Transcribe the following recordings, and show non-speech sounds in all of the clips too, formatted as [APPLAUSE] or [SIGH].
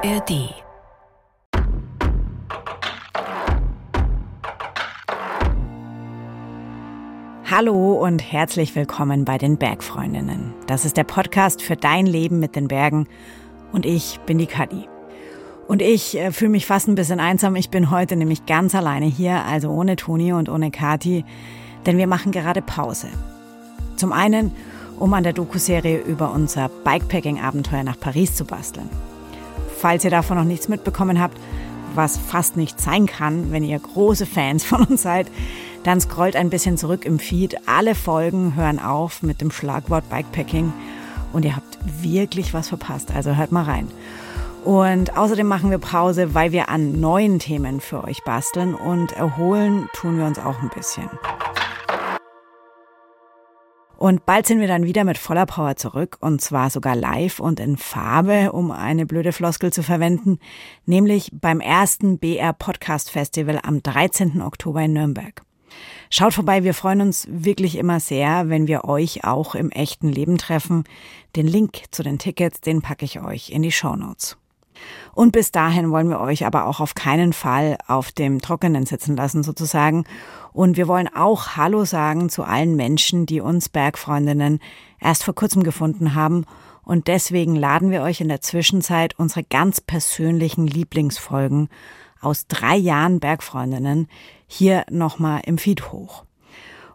ARD. Hallo und herzlich willkommen bei den Bergfreundinnen. Das ist der Podcast für dein Leben mit den Bergen und ich bin die Kadi. Und ich äh, fühle mich fast ein bisschen einsam. Ich bin heute nämlich ganz alleine hier, also ohne Toni und ohne Kati, denn wir machen gerade Pause. Zum einen, um an der Dokuserie über unser Bikepacking-Abenteuer nach Paris zu basteln. Falls ihr davon noch nichts mitbekommen habt, was fast nicht sein kann, wenn ihr große Fans von uns seid, dann scrollt ein bisschen zurück im Feed. Alle Folgen hören auf mit dem Schlagwort Bikepacking und ihr habt wirklich was verpasst. Also hört mal rein. Und außerdem machen wir Pause, weil wir an neuen Themen für euch basteln und erholen tun wir uns auch ein bisschen. Und bald sind wir dann wieder mit voller Power zurück und zwar sogar live und in Farbe, um eine blöde Floskel zu verwenden, nämlich beim ersten BR Podcast Festival am 13. Oktober in Nürnberg. Schaut vorbei, wir freuen uns wirklich immer sehr, wenn wir euch auch im echten Leben treffen. Den Link zu den Tickets, den packe ich euch in die Show Notes. Und bis dahin wollen wir euch aber auch auf keinen Fall auf dem Trockenen sitzen lassen sozusagen. Und wir wollen auch Hallo sagen zu allen Menschen, die uns Bergfreundinnen erst vor kurzem gefunden haben. Und deswegen laden wir euch in der Zwischenzeit unsere ganz persönlichen Lieblingsfolgen aus drei Jahren Bergfreundinnen hier nochmal im Feed hoch.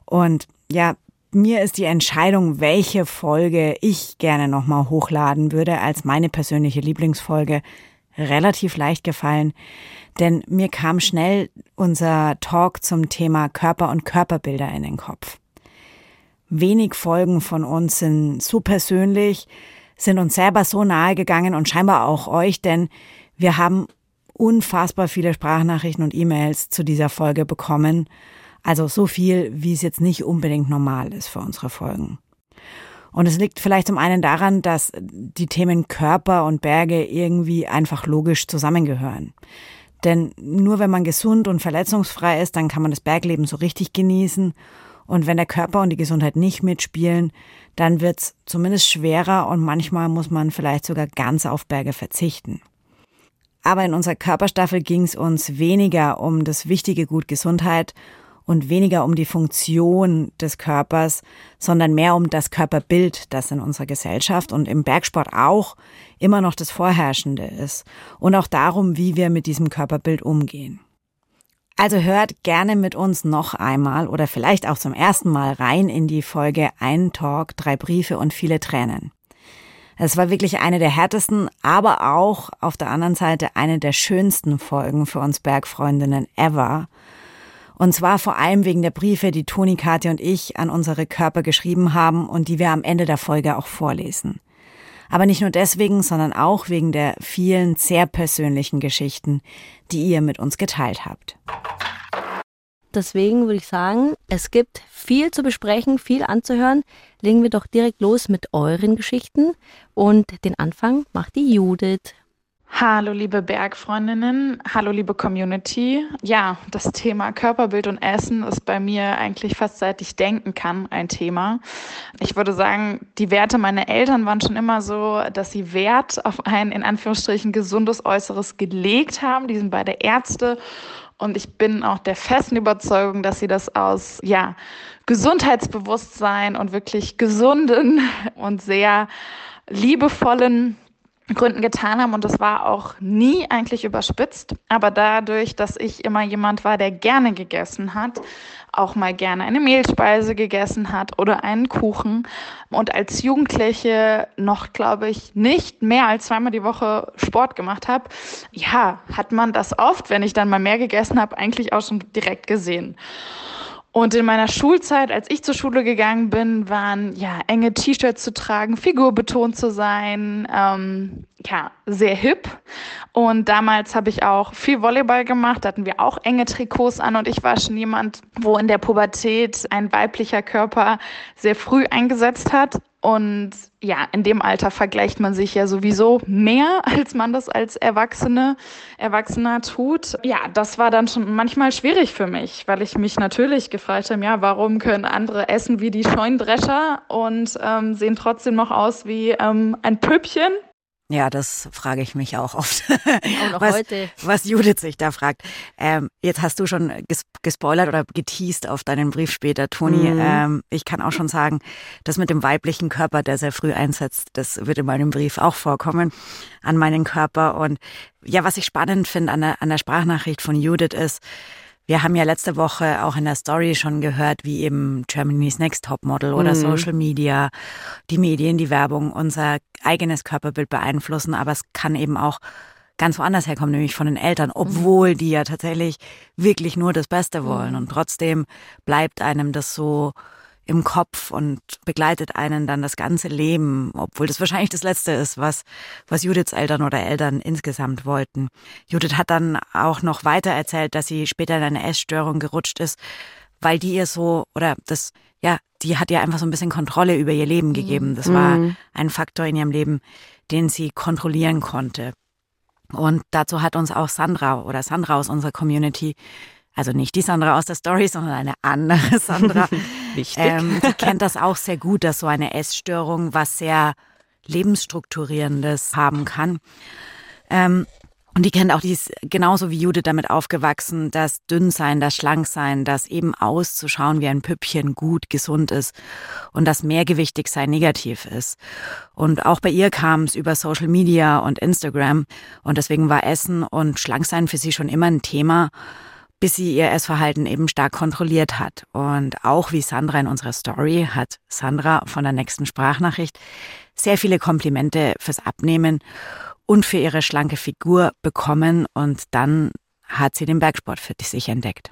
Und ja, mir ist die Entscheidung, welche Folge ich gerne nochmal hochladen würde, als meine persönliche Lieblingsfolge relativ leicht gefallen, denn mir kam schnell unser Talk zum Thema Körper und Körperbilder in den Kopf. Wenig Folgen von uns sind so persönlich, sind uns selber so nahe gegangen und scheinbar auch euch, denn wir haben unfassbar viele Sprachnachrichten und E-Mails zu dieser Folge bekommen also so viel, wie es jetzt nicht unbedingt normal ist für unsere Folgen. Und es liegt vielleicht zum einen daran, dass die Themen Körper und Berge irgendwie einfach logisch zusammengehören. Denn nur wenn man gesund und verletzungsfrei ist, dann kann man das Bergleben so richtig genießen. Und wenn der Körper und die Gesundheit nicht mitspielen, dann wird's zumindest schwerer und manchmal muss man vielleicht sogar ganz auf Berge verzichten. Aber in unserer Körperstaffel ging es uns weniger um das wichtige Gut Gesundheit und weniger um die Funktion des Körpers, sondern mehr um das Körperbild, das in unserer Gesellschaft und im Bergsport auch immer noch das Vorherrschende ist und auch darum, wie wir mit diesem Körperbild umgehen. Also hört gerne mit uns noch einmal oder vielleicht auch zum ersten Mal rein in die Folge Ein Talk, drei Briefe und viele Tränen. Es war wirklich eine der härtesten, aber auch auf der anderen Seite eine der schönsten Folgen für uns Bergfreundinnen ever und zwar vor allem wegen der Briefe, die Toni, Katja und ich an unsere Körper geschrieben haben und die wir am Ende der Folge auch vorlesen. Aber nicht nur deswegen, sondern auch wegen der vielen sehr persönlichen Geschichten, die ihr mit uns geteilt habt. Deswegen würde ich sagen, es gibt viel zu besprechen, viel anzuhören. Legen wir doch direkt los mit euren Geschichten. Und den Anfang macht die Judith. Hallo liebe Bergfreundinnen, hallo liebe Community. Ja, das Thema Körperbild und Essen ist bei mir eigentlich fast seit ich denken kann ein Thema. Ich würde sagen, die Werte meiner Eltern waren schon immer so, dass sie Wert auf ein in Anführungsstrichen gesundes Äußeres gelegt haben. Die sind beide Ärzte und ich bin auch der festen Überzeugung, dass sie das aus ja, Gesundheitsbewusstsein und wirklich gesunden und sehr liebevollen Gründen getan haben und das war auch nie eigentlich überspitzt, aber dadurch, dass ich immer jemand war, der gerne gegessen hat, auch mal gerne eine Mehlspeise gegessen hat oder einen Kuchen und als Jugendliche noch, glaube ich, nicht mehr als zweimal die Woche Sport gemacht habe, ja, hat man das oft, wenn ich dann mal mehr gegessen habe, eigentlich auch schon direkt gesehen. Und in meiner Schulzeit, als ich zur Schule gegangen bin, waren ja enge T-Shirts zu tragen, figurbetont zu sein, ähm, ja, sehr hip. Und damals habe ich auch viel Volleyball gemacht, da hatten wir auch enge Trikots an und ich war schon jemand, wo in der Pubertät ein weiblicher Körper sehr früh eingesetzt hat. Und ja, in dem Alter vergleicht man sich ja sowieso mehr, [LAUGHS] als man das als Erwachsene, Erwachsener tut. Ja, das war dann schon manchmal schwierig für mich, weil ich mich natürlich gefragt habe, ja, warum können andere essen wie die Scheunendrescher und ähm, sehen trotzdem noch aus wie ähm, ein Püppchen? Ja, das frage ich mich auch oft. Auch noch was, heute. was Judith sich da fragt. Ähm, jetzt hast du schon ges gespoilert oder geteased auf deinen Brief später, Toni. Mhm. Ähm, ich kann auch schon sagen, das mit dem weiblichen Körper, der sehr früh einsetzt, das wird in meinem Brief auch vorkommen an meinen Körper. Und ja, was ich spannend finde an der, an der Sprachnachricht von Judith ist, wir haben ja letzte Woche auch in der Story schon gehört, wie eben Germany's Next Topmodel oder Mhm. Social Media, die Medien, die Werbung unser eigenes Körperbild beeinflussen, aber es kann eben auch ganz woanders herkommen, nämlich von den Eltern, obwohl die ja tatsächlich wirklich nur das Beste wollen. Und trotzdem bleibt einem das so im Kopf und begleitet einen dann das ganze Leben, obwohl das wahrscheinlich das Letzte ist, was, was Judiths Eltern oder Eltern insgesamt wollten. Judith hat dann auch noch weiter erzählt, dass sie später in eine Essstörung gerutscht ist, weil die ihr so, oder das, ja, die hat ihr einfach so ein bisschen Kontrolle über ihr Leben gegeben. Das war Mhm. ein Faktor in ihrem Leben, den sie kontrollieren konnte. Und dazu hat uns auch Sandra oder Sandra aus unserer Community, also nicht die Sandra aus der Story, sondern eine andere [LAUGHS] Sandra, Wichtig. ähm, die [LAUGHS] kennt das auch sehr gut, dass so eine Essstörung was sehr lebensstrukturierendes haben kann. Ähm, und die kennt auch, die ist genauso wie Judith damit aufgewachsen, dass dünn sein, das schlank sein, das eben auszuschauen wie ein Püppchen gut, gesund ist und das mehrgewichtig sein negativ ist. Und auch bei ihr kam es über Social Media und Instagram und deswegen war Essen und Schlanksein für sie schon immer ein Thema, bis sie ihr Essverhalten eben stark kontrolliert hat. Und auch wie Sandra in unserer Story hat Sandra von der nächsten Sprachnachricht sehr viele Komplimente fürs Abnehmen und für ihre schlanke Figur bekommen und dann hat sie den Bergsport für sich entdeckt.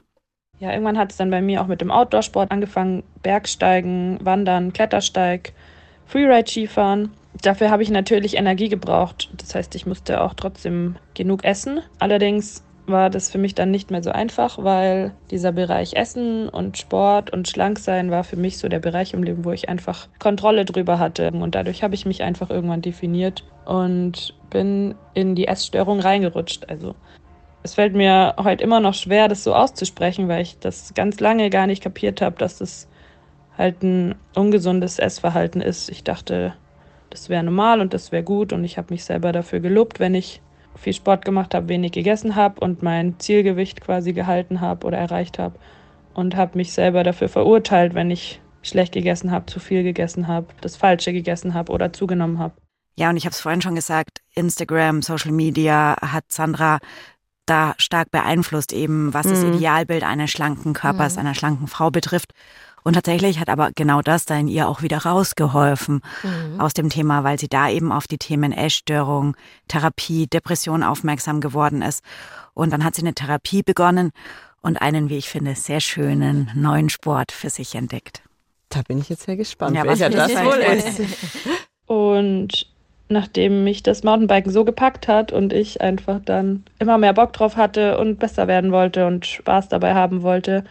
Ja, irgendwann hat es dann bei mir auch mit dem Outdoor-Sport angefangen. Bergsteigen, Wandern, Klettersteig, Freeride-Skifahren. Dafür habe ich natürlich Energie gebraucht. Das heißt, ich musste auch trotzdem genug essen. Allerdings war das für mich dann nicht mehr so einfach, weil dieser Bereich Essen und Sport und Schlanksein war für mich so der Bereich im Leben, wo ich einfach Kontrolle drüber hatte. Und dadurch habe ich mich einfach irgendwann definiert und bin in die Essstörung reingerutscht. Also es fällt mir heute immer noch schwer, das so auszusprechen, weil ich das ganz lange gar nicht kapiert habe, dass das halt ein ungesundes Essverhalten ist. Ich dachte, das wäre normal und das wäre gut und ich habe mich selber dafür gelobt, wenn ich viel Sport gemacht habe, wenig gegessen habe und mein Zielgewicht quasi gehalten habe oder erreicht habe und habe mich selber dafür verurteilt, wenn ich schlecht gegessen habe, zu viel gegessen habe, das Falsche gegessen habe oder zugenommen habe. Ja, und ich habe es vorhin schon gesagt, Instagram, Social Media hat Sandra da stark beeinflusst, eben was das Mhm. Idealbild eines schlanken Körpers, einer schlanken Frau betrifft. Und tatsächlich hat aber genau das da in ihr auch wieder rausgeholfen aus dem Thema, weil sie da eben auf die Themen Essstörung, Therapie, Depression aufmerksam geworden ist. Und dann hat sie eine Therapie begonnen und einen, wie ich finde, sehr schönen neuen Sport für sich entdeckt. Da bin ich jetzt sehr gespannt, Ja, was welcher das das wohl ist. [LAUGHS] Und nachdem mich das Mountainbiken so gepackt hat und ich einfach dann immer mehr Bock drauf hatte und besser werden wollte und Spaß dabei haben wollte,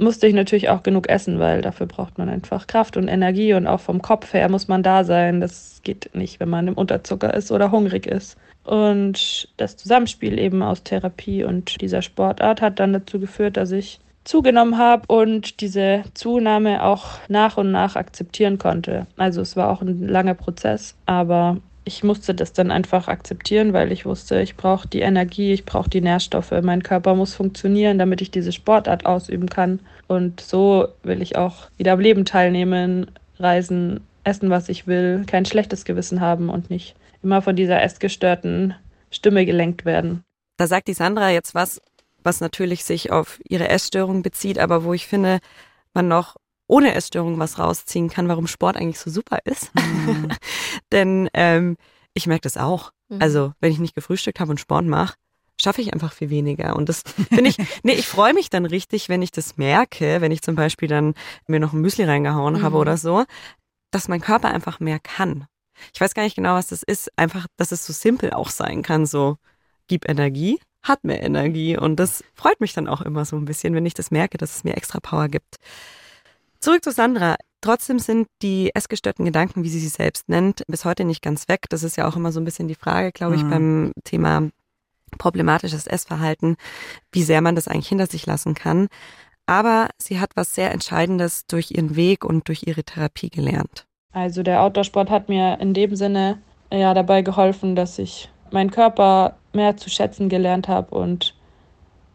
musste ich natürlich auch genug essen, weil dafür braucht man einfach Kraft und Energie und auch vom Kopf her muss man da sein. Das geht nicht, wenn man im Unterzucker ist oder hungrig ist. Und das Zusammenspiel eben aus Therapie und dieser Sportart hat dann dazu geführt, dass ich zugenommen habe und diese Zunahme auch nach und nach akzeptieren konnte. Also es war auch ein langer Prozess, aber ich musste das dann einfach akzeptieren, weil ich wusste, ich brauche die Energie, ich brauche die Nährstoffe, mein Körper muss funktionieren, damit ich diese Sportart ausüben kann. Und so will ich auch wieder am Leben teilnehmen, reisen, essen, was ich will, kein schlechtes Gewissen haben und nicht immer von dieser essgestörten Stimme gelenkt werden. Da sagt die Sandra jetzt was, was natürlich sich auf ihre Essstörung bezieht, aber wo ich finde, man noch ohne Essstörung was rausziehen kann, warum Sport eigentlich so super ist. [LAUGHS] Denn ähm, ich merke das auch. Mhm. Also, wenn ich nicht gefrühstückt habe und Sport mache, schaffe ich einfach viel weniger. Und das finde ich, [LAUGHS] nee, ich freue mich dann richtig, wenn ich das merke, wenn ich zum Beispiel dann mir noch ein Müsli reingehauen habe Mhm. oder so, dass mein Körper einfach mehr kann. Ich weiß gar nicht genau, was das ist. Einfach, dass es so simpel auch sein kann. So, gib Energie, hat mehr Energie. Und das freut mich dann auch immer so ein bisschen, wenn ich das merke, dass es mir extra Power gibt. Zurück zu Sandra. Trotzdem sind die essgestörten Gedanken, wie sie sie selbst nennt, bis heute nicht ganz weg. Das ist ja auch immer so ein bisschen die Frage, glaube ich, Mhm. beim Thema problematisches Essverhalten, wie sehr man das eigentlich hinter sich lassen kann. Aber sie hat was sehr Entscheidendes durch ihren Weg und durch ihre Therapie gelernt. Also der Outdoor-Sport hat mir in dem Sinne ja dabei geholfen, dass ich meinen Körper mehr zu schätzen gelernt habe und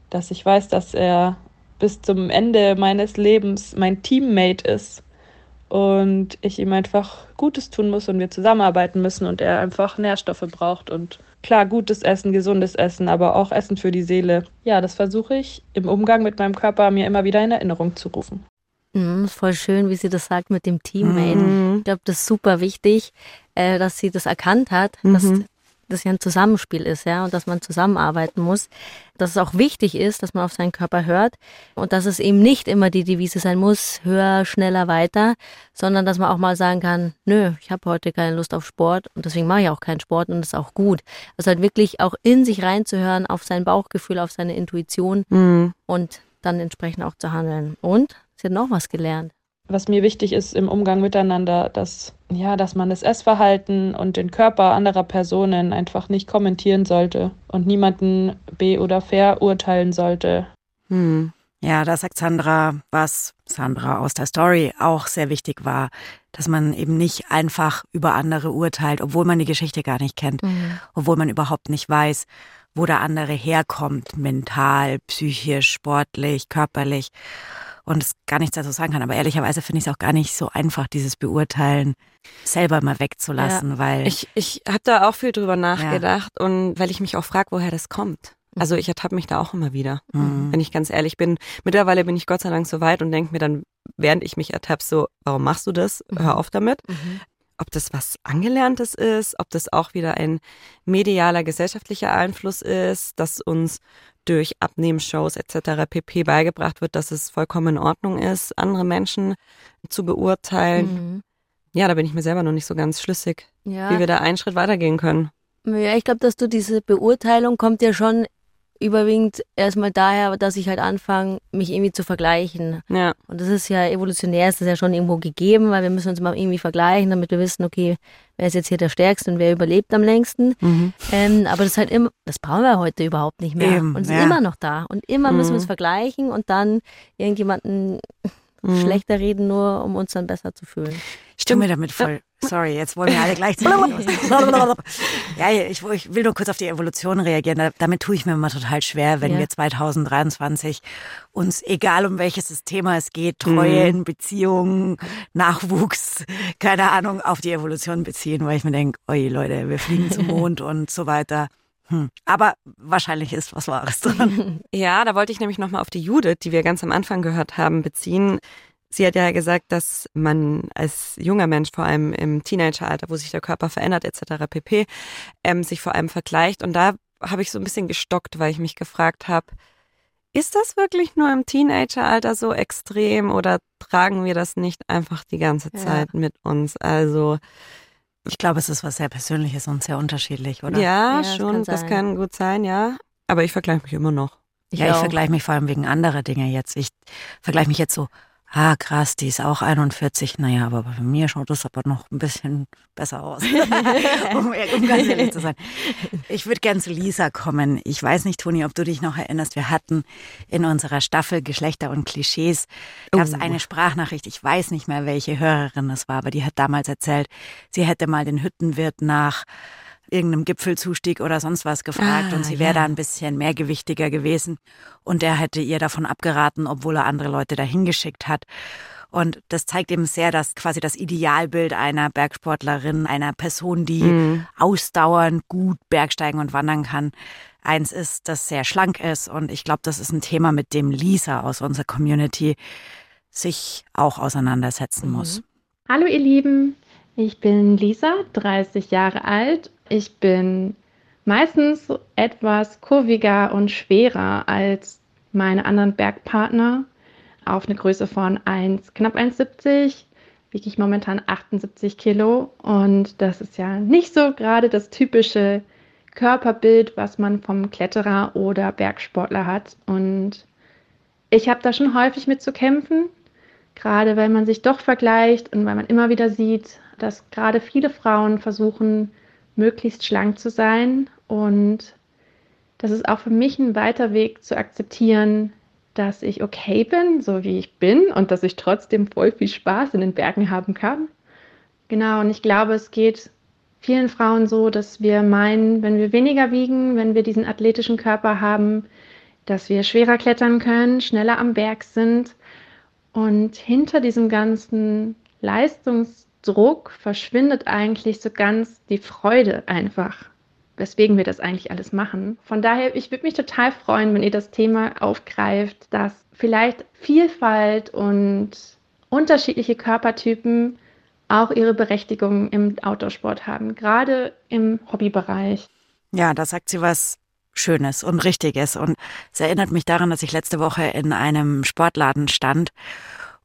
dass ich weiß, dass er bis zum Ende meines Lebens mein Teammate ist und ich ihm einfach Gutes tun muss und wir zusammenarbeiten müssen und er einfach Nährstoffe braucht und klar gutes Essen, gesundes Essen, aber auch Essen für die Seele. Ja, das versuche ich im Umgang mit meinem Körper mir immer wieder in Erinnerung zu rufen. Mhm, voll schön, wie sie das sagt mit dem Teammate. Mhm. Ich glaube, das ist super wichtig, äh, dass sie das erkannt hat, mhm. dass das ja ein Zusammenspiel ist, ja, und dass man zusammenarbeiten muss, dass es auch wichtig ist, dass man auf seinen Körper hört und dass es eben nicht immer die Devise sein muss, höher, schneller, weiter, sondern dass man auch mal sagen kann, nö, ich habe heute keine Lust auf Sport und deswegen mache ich auch keinen Sport und das ist auch gut. Also halt wirklich auch in sich reinzuhören, auf sein Bauchgefühl, auf seine Intuition mhm. und dann entsprechend auch zu handeln. Und sie hat noch was gelernt was mir wichtig ist im Umgang miteinander, dass, ja, dass man das Essverhalten und den Körper anderer Personen einfach nicht kommentieren sollte und niemanden be- oder verurteilen sollte. Hm. Ja, da sagt Sandra, was Sandra aus der Story auch sehr wichtig war, dass man eben nicht einfach über andere urteilt, obwohl man die Geschichte gar nicht kennt, mhm. obwohl man überhaupt nicht weiß, wo der andere herkommt, mental, psychisch, sportlich, körperlich und es gar nichts dazu sagen kann. Aber ehrlicherweise finde ich es auch gar nicht so einfach, dieses Beurteilen selber mal wegzulassen, ja. weil. Ich, ich habe da auch viel drüber nachgedacht ja. und weil ich mich auch frage, woher das kommt. Also ich ertappe mich da auch immer wieder, mhm. wenn ich ganz ehrlich bin. Mittlerweile bin ich Gott sei Dank so weit und denke mir dann, während ich mich ertappe, so, warum machst du das? Hör mhm. auf damit. Mhm. Ob das was Angelerntes ist, ob das auch wieder ein medialer gesellschaftlicher Einfluss ist, dass uns durch Abnehmshows etc. pp. beigebracht wird, dass es vollkommen in Ordnung ist, andere Menschen zu beurteilen. Mhm. Ja, da bin ich mir selber noch nicht so ganz schlüssig, ja. wie wir da einen Schritt weitergehen können. Ja, ich glaube, dass du diese Beurteilung kommt ja schon überwiegend erstmal daher, dass ich halt anfange, mich irgendwie zu vergleichen. Ja. Und das ist ja evolutionär, ist das ja schon irgendwo gegeben, weil wir müssen uns mal irgendwie vergleichen, damit wir wissen, okay, wer ist jetzt hier der Stärkste und wer überlebt am längsten. Mhm. Ähm, aber das ist halt immer, das brauchen wir heute überhaupt nicht mehr. Eben, und es ja. ist immer noch da. Und immer mhm. müssen wir es vergleichen und dann irgendjemanden mhm. schlechter reden, nur um uns dann besser zu fühlen. Ich stimme mir damit voll. Sorry, jetzt wollen wir alle gleichzeitig. [LAUGHS] [LAUGHS] ja, ich, ich, will nur kurz auf die Evolution reagieren. damit tue ich mir immer total schwer, wenn ja. wir 2023 uns, egal um welches Thema es geht, Treuen, mhm. Beziehungen, Nachwuchs, keine Ahnung, auf die Evolution beziehen, weil ich mir denke, oi Leute, wir fliegen zum [LAUGHS] Mond und so weiter. Hm. Aber wahrscheinlich ist was Wahres dran. [LAUGHS] Ja, da wollte ich nämlich nochmal auf die Judith, die wir ganz am Anfang gehört haben, beziehen. Sie hat ja gesagt, dass man als junger Mensch, vor allem im Teenageralter, wo sich der Körper verändert etc. pp, ähm, sich vor allem vergleicht. Und da habe ich so ein bisschen gestockt, weil ich mich gefragt habe, ist das wirklich nur im Teenageralter so extrem oder tragen wir das nicht einfach die ganze Zeit ja. mit uns? Also ich glaube, es ist was sehr Persönliches und sehr unterschiedlich, oder? Ja, ja schon, das kann, das kann gut sein, ja. Aber ich vergleiche mich immer noch. Ich ja, ich vergleiche mich vor allem wegen anderer Dinge jetzt. Ich vergleiche mich jetzt so ah krass, die ist auch 41. Naja, aber bei mir schaut das aber noch ein bisschen besser aus, [LAUGHS] um, um ganz ehrlich zu sein. Ich würde gern zu Lisa kommen. Ich weiß nicht, Toni, ob du dich noch erinnerst. Wir hatten in unserer Staffel Geschlechter und Klischees, gab es oh. eine Sprachnachricht. Ich weiß nicht mehr, welche Hörerin es war, aber die hat damals erzählt, sie hätte mal den Hüttenwirt nach irgendeinem Gipfelzustieg oder sonst was gefragt ah, und sie wäre ja. da ein bisschen mehrgewichtiger gewesen und er hätte ihr davon abgeraten, obwohl er andere Leute dahin geschickt hat. Und das zeigt eben sehr, dass quasi das Idealbild einer Bergsportlerin, einer Person, die mhm. ausdauernd gut Bergsteigen und wandern kann, eins ist, das sehr schlank ist. Und ich glaube, das ist ein Thema, mit dem Lisa aus unserer Community sich auch auseinandersetzen mhm. muss. Hallo ihr Lieben, ich bin Lisa, 30 Jahre alt ich bin meistens etwas kurviger und schwerer als meine anderen Bergpartner. Auf eine Größe von 1, knapp 1,70 wiege ich momentan 78 Kilo. Und das ist ja nicht so gerade das typische Körperbild, was man vom Kletterer oder Bergsportler hat. Und ich habe da schon häufig mit zu kämpfen, gerade weil man sich doch vergleicht und weil man immer wieder sieht, dass gerade viele Frauen versuchen, möglichst schlank zu sein. Und das ist auch für mich ein weiter Weg zu akzeptieren, dass ich okay bin, so wie ich bin und dass ich trotzdem voll viel Spaß in den Bergen haben kann. Genau, und ich glaube, es geht vielen Frauen so, dass wir meinen, wenn wir weniger wiegen, wenn wir diesen athletischen Körper haben, dass wir schwerer klettern können, schneller am Berg sind. Und hinter diesem ganzen Leistungsdruck verschwindet eigentlich so ganz die Freude einfach, weswegen wir das eigentlich alles machen. Von daher, ich würde mich total freuen, wenn ihr das Thema aufgreift, dass vielleicht Vielfalt und unterschiedliche Körpertypen auch ihre Berechtigung im Outdoorsport haben, gerade im Hobbybereich. Ja, da sagt sie was Schönes und Richtiges. Und es erinnert mich daran, dass ich letzte Woche in einem Sportladen stand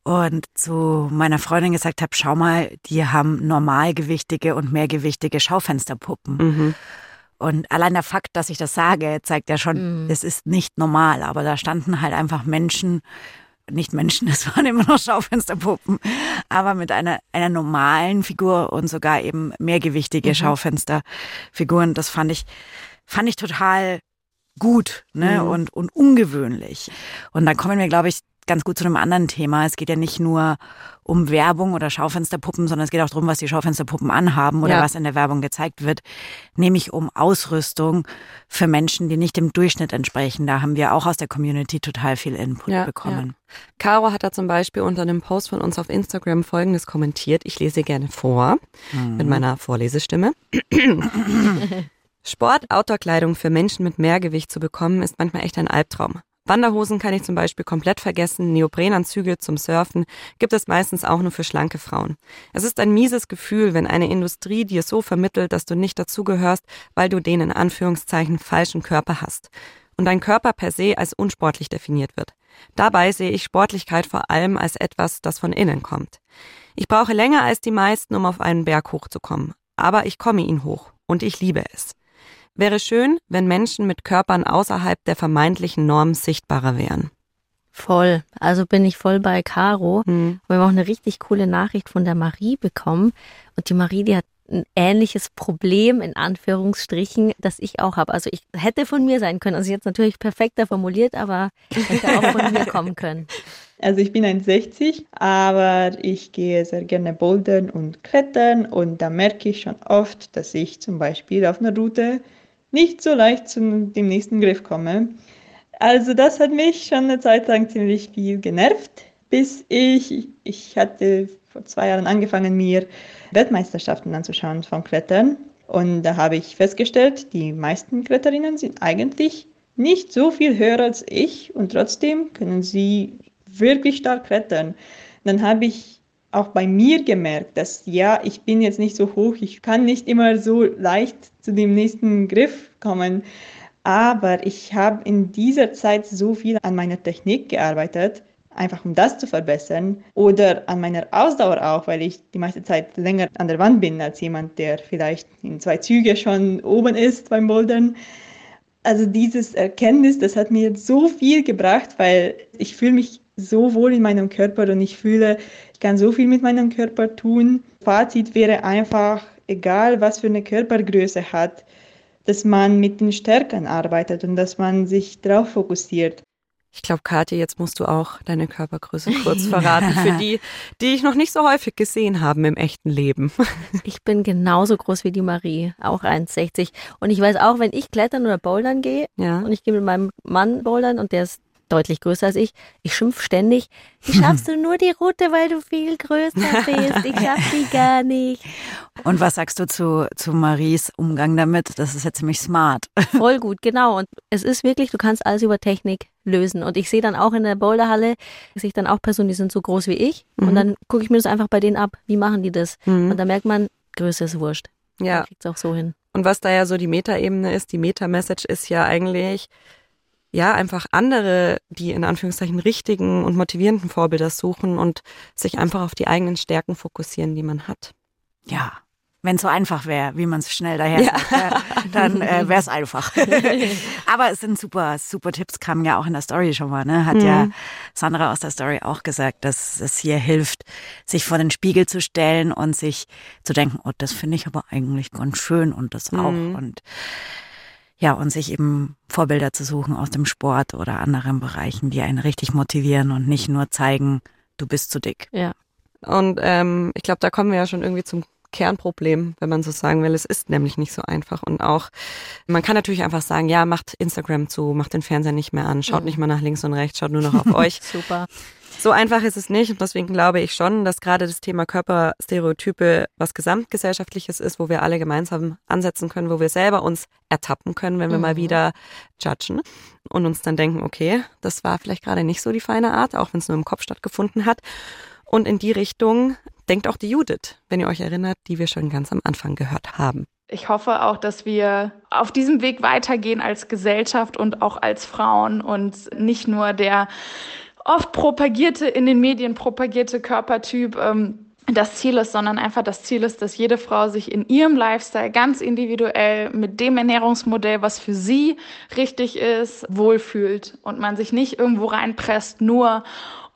und zu meiner Freundin gesagt habe, schau mal, die haben normalgewichtige und mehrgewichtige Schaufensterpuppen. Mhm. Und allein der Fakt, dass ich das sage, zeigt ja schon, mhm. es ist nicht normal. Aber da standen halt einfach Menschen, nicht Menschen, [LAUGHS] es waren immer noch Schaufensterpuppen, aber mit einer, einer normalen Figur und sogar eben mehrgewichtige mhm. Schaufensterfiguren. Das fand ich, fand ich total gut ne? Mhm. und, und ungewöhnlich. Und dann kommen wir, glaube ich, ganz gut zu einem anderen Thema. Es geht ja nicht nur um Werbung oder Schaufensterpuppen, sondern es geht auch darum, was die Schaufensterpuppen anhaben oder ja. was in der Werbung gezeigt wird, nämlich um Ausrüstung für Menschen, die nicht dem Durchschnitt entsprechen. Da haben wir auch aus der Community total viel Input ja, bekommen. Ja. Caro hat da zum Beispiel unter einem Post von uns auf Instagram Folgendes kommentiert. Ich lese gerne vor mhm. mit meiner Vorlesestimme. [CLEARS THROAT] Sport, Outdoor-Kleidung für Menschen mit Mehrgewicht zu bekommen, ist manchmal echt ein Albtraum. Wanderhosen kann ich zum Beispiel komplett vergessen, Neoprenanzüge zum Surfen gibt es meistens auch nur für schlanke Frauen. Es ist ein mieses Gefühl, wenn eine Industrie dir so vermittelt, dass du nicht dazugehörst, weil du den in Anführungszeichen falschen Körper hast und dein Körper per se als unsportlich definiert wird. Dabei sehe ich Sportlichkeit vor allem als etwas, das von innen kommt. Ich brauche länger als die meisten, um auf einen Berg hochzukommen, aber ich komme ihn hoch und ich liebe es. Wäre schön, wenn Menschen mit Körpern außerhalb der vermeintlichen Norm sichtbarer wären. Voll. Also bin ich voll bei Caro. Mhm. Wir haben auch eine richtig coole Nachricht von der Marie bekommen. Und die Marie, die hat ein ähnliches Problem in Anführungsstrichen, das ich auch habe. Also ich hätte von mir sein können. Also jetzt natürlich perfekter formuliert, aber hätte auch von mir [LAUGHS] kommen können. Also ich bin 1,60, aber ich gehe sehr gerne bouldern und klettern und da merke ich schon oft, dass ich zum Beispiel auf einer Route nicht so leicht zu dem nächsten Griff komme. Also das hat mich schon eine Zeit lang ziemlich viel genervt, bis ich, ich hatte vor zwei Jahren angefangen, mir Weltmeisterschaften anzuschauen vom Klettern. Und da habe ich festgestellt, die meisten Kletterinnen sind eigentlich nicht so viel höher als ich und trotzdem können sie wirklich stark klettern. Dann habe ich auch bei mir gemerkt, dass ja, ich bin jetzt nicht so hoch, ich kann nicht immer so leicht zu dem nächsten Griff kommen, aber ich habe in dieser Zeit so viel an meiner Technik gearbeitet, einfach um das zu verbessern oder an meiner Ausdauer auch, weil ich die meiste Zeit länger an der Wand bin als jemand, der vielleicht in zwei Züge schon oben ist beim Bouldern. Also dieses Erkenntnis, das hat mir so viel gebracht, weil ich fühle mich so wohl in meinem Körper und ich fühle, ich kann so viel mit meinem Körper tun. Fazit wäre einfach, egal was für eine Körpergröße hat, dass man mit den Stärken arbeitet und dass man sich darauf fokussiert. Ich glaube, Kathi, jetzt musst du auch deine Körpergröße kurz verraten für die, die ich noch nicht so häufig gesehen haben im echten Leben. Ich bin genauso groß wie die Marie, auch 1,60. Und ich weiß auch, wenn ich klettern oder bouldern gehe ja. und ich gehe mit meinem Mann bouldern und der ist deutlich größer als ich. Ich schimpf ständig, wie schaffst du nur die Route, weil du viel größer bist? Ich schaff die gar nicht. Und was sagst du zu, zu Maries Umgang damit? Das ist ja ziemlich smart. Voll gut, genau. Und es ist wirklich, du kannst alles über Technik lösen. Und ich sehe dann auch in der Boulderhalle, sehe ich dann auch Personen, die sind so groß wie ich. Mhm. Und dann gucke ich mir das einfach bei denen ab. Wie machen die das? Mhm. Und da merkt man, Größe ist wurscht. Ja. Kriegt es auch so hin. Und was da ja so die Metaebene ist, die Meta-Message ist ja eigentlich, ja, einfach andere, die in Anführungszeichen richtigen und motivierenden Vorbilder suchen und sich einfach auf die eigenen Stärken fokussieren, die man hat. Ja, wenn es so einfach wäre, wie man es schnell daher ja. sagt, dann äh, [LAUGHS] wäre es einfach. [LAUGHS] Aber es sind super, super Tipps, kamen ja auch in der Story schon mal. Ne? Hat mhm. ja Sandra aus der Story auch gesagt, dass es hier hilft, sich vor den Spiegel zu stellen und sich zu denken, oh, das finde ich aber eigentlich ganz schön und das auch. Mhm. Und ja, und sich eben Vorbilder zu suchen aus dem Sport oder anderen Bereichen, die einen richtig motivieren und nicht nur zeigen, du bist zu dick. Ja. Und ähm, ich glaube, da kommen wir ja schon irgendwie zum Kernproblem, wenn man so sagen will. Es ist nämlich nicht so einfach. Und auch, man kann natürlich einfach sagen, ja, macht Instagram zu, macht den Fernseher nicht mehr an, schaut mhm. nicht mal nach links und rechts, schaut nur noch auf [LAUGHS] euch. Super. So einfach ist es nicht und deswegen glaube ich schon, dass gerade das Thema Körperstereotype was gesamtgesellschaftliches ist, wo wir alle gemeinsam ansetzen können, wo wir selber uns ertappen können, wenn wir mhm. mal wieder judgen und uns dann denken, okay, das war vielleicht gerade nicht so die feine Art, auch wenn es nur im Kopf stattgefunden hat. Und in die Richtung denkt auch die Judith, wenn ihr euch erinnert, die wir schon ganz am Anfang gehört haben. Ich hoffe auch, dass wir auf diesem Weg weitergehen als Gesellschaft und auch als Frauen und nicht nur der oft propagierte, in den Medien propagierte Körpertyp ähm, das Ziel ist, sondern einfach das Ziel ist, dass jede Frau sich in ihrem Lifestyle ganz individuell mit dem Ernährungsmodell, was für sie richtig ist, wohlfühlt und man sich nicht irgendwo reinpresst, nur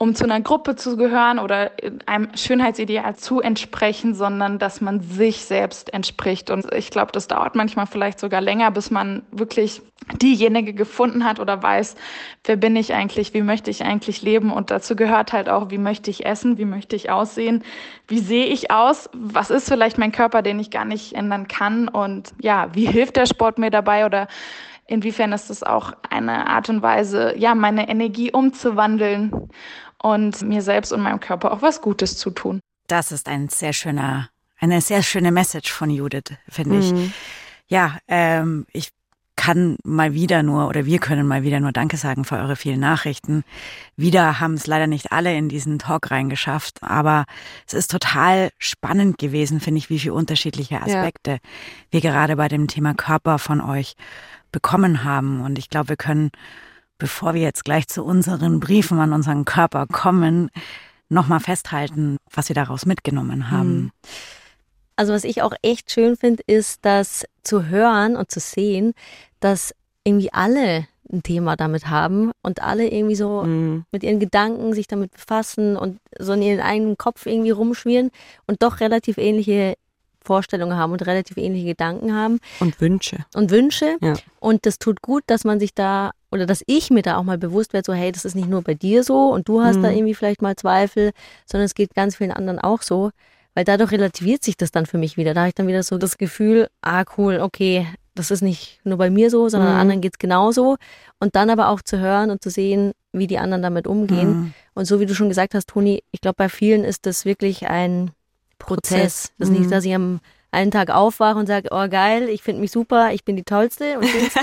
um zu einer Gruppe zu gehören oder einem Schönheitsideal zu entsprechen, sondern dass man sich selbst entspricht. Und ich glaube, das dauert manchmal vielleicht sogar länger, bis man wirklich diejenige gefunden hat oder weiß, wer bin ich eigentlich, wie möchte ich eigentlich leben. Und dazu gehört halt auch, wie möchte ich essen, wie möchte ich aussehen, wie sehe ich aus, was ist vielleicht mein Körper, den ich gar nicht ändern kann. Und ja, wie hilft der Sport mir dabei oder inwiefern ist es auch eine Art und Weise, ja, meine Energie umzuwandeln und mir selbst und meinem Körper auch was Gutes zu tun. Das ist ein sehr schöner, eine sehr schöne Message von Judith, finde ich. Mhm. Ja, ähm, ich kann mal wieder nur oder wir können mal wieder nur Danke sagen für eure vielen Nachrichten. Wieder haben es leider nicht alle in diesen Talk reingeschafft, aber es ist total spannend gewesen, finde ich, wie viele unterschiedliche Aspekte ja. wir gerade bei dem Thema Körper von euch bekommen haben. Und ich glaube, wir können bevor wir jetzt gleich zu unseren Briefen an unseren Körper kommen, nochmal festhalten, was wir daraus mitgenommen haben. Hm. Also was ich auch echt schön finde, ist, dass zu hören und zu sehen, dass irgendwie alle ein Thema damit haben und alle irgendwie so mhm. mit ihren Gedanken sich damit befassen und so in ihren eigenen Kopf irgendwie rumschwirren und doch relativ ähnliche Vorstellungen haben und relativ ähnliche Gedanken haben. Und Wünsche. Und Wünsche. Ja. Und das tut gut, dass man sich da oder dass ich mir da auch mal bewusst werde, so hey, das ist nicht nur bei dir so und du hast mhm. da irgendwie vielleicht mal Zweifel, sondern es geht ganz vielen anderen auch so, weil dadurch relativiert sich das dann für mich wieder. Da habe ich dann wieder so das Gefühl, ah cool, okay, das ist nicht nur bei mir so, sondern mhm. anderen geht es genauso. Und dann aber auch zu hören und zu sehen, wie die anderen damit umgehen. Mhm. Und so wie du schon gesagt hast, Toni, ich glaube, bei vielen ist das wirklich ein Prozess. Das ist nicht, mhm. dass ich am einen Tag aufwache und sage, oh geil, ich finde mich super, ich bin die Tollste und Schönste.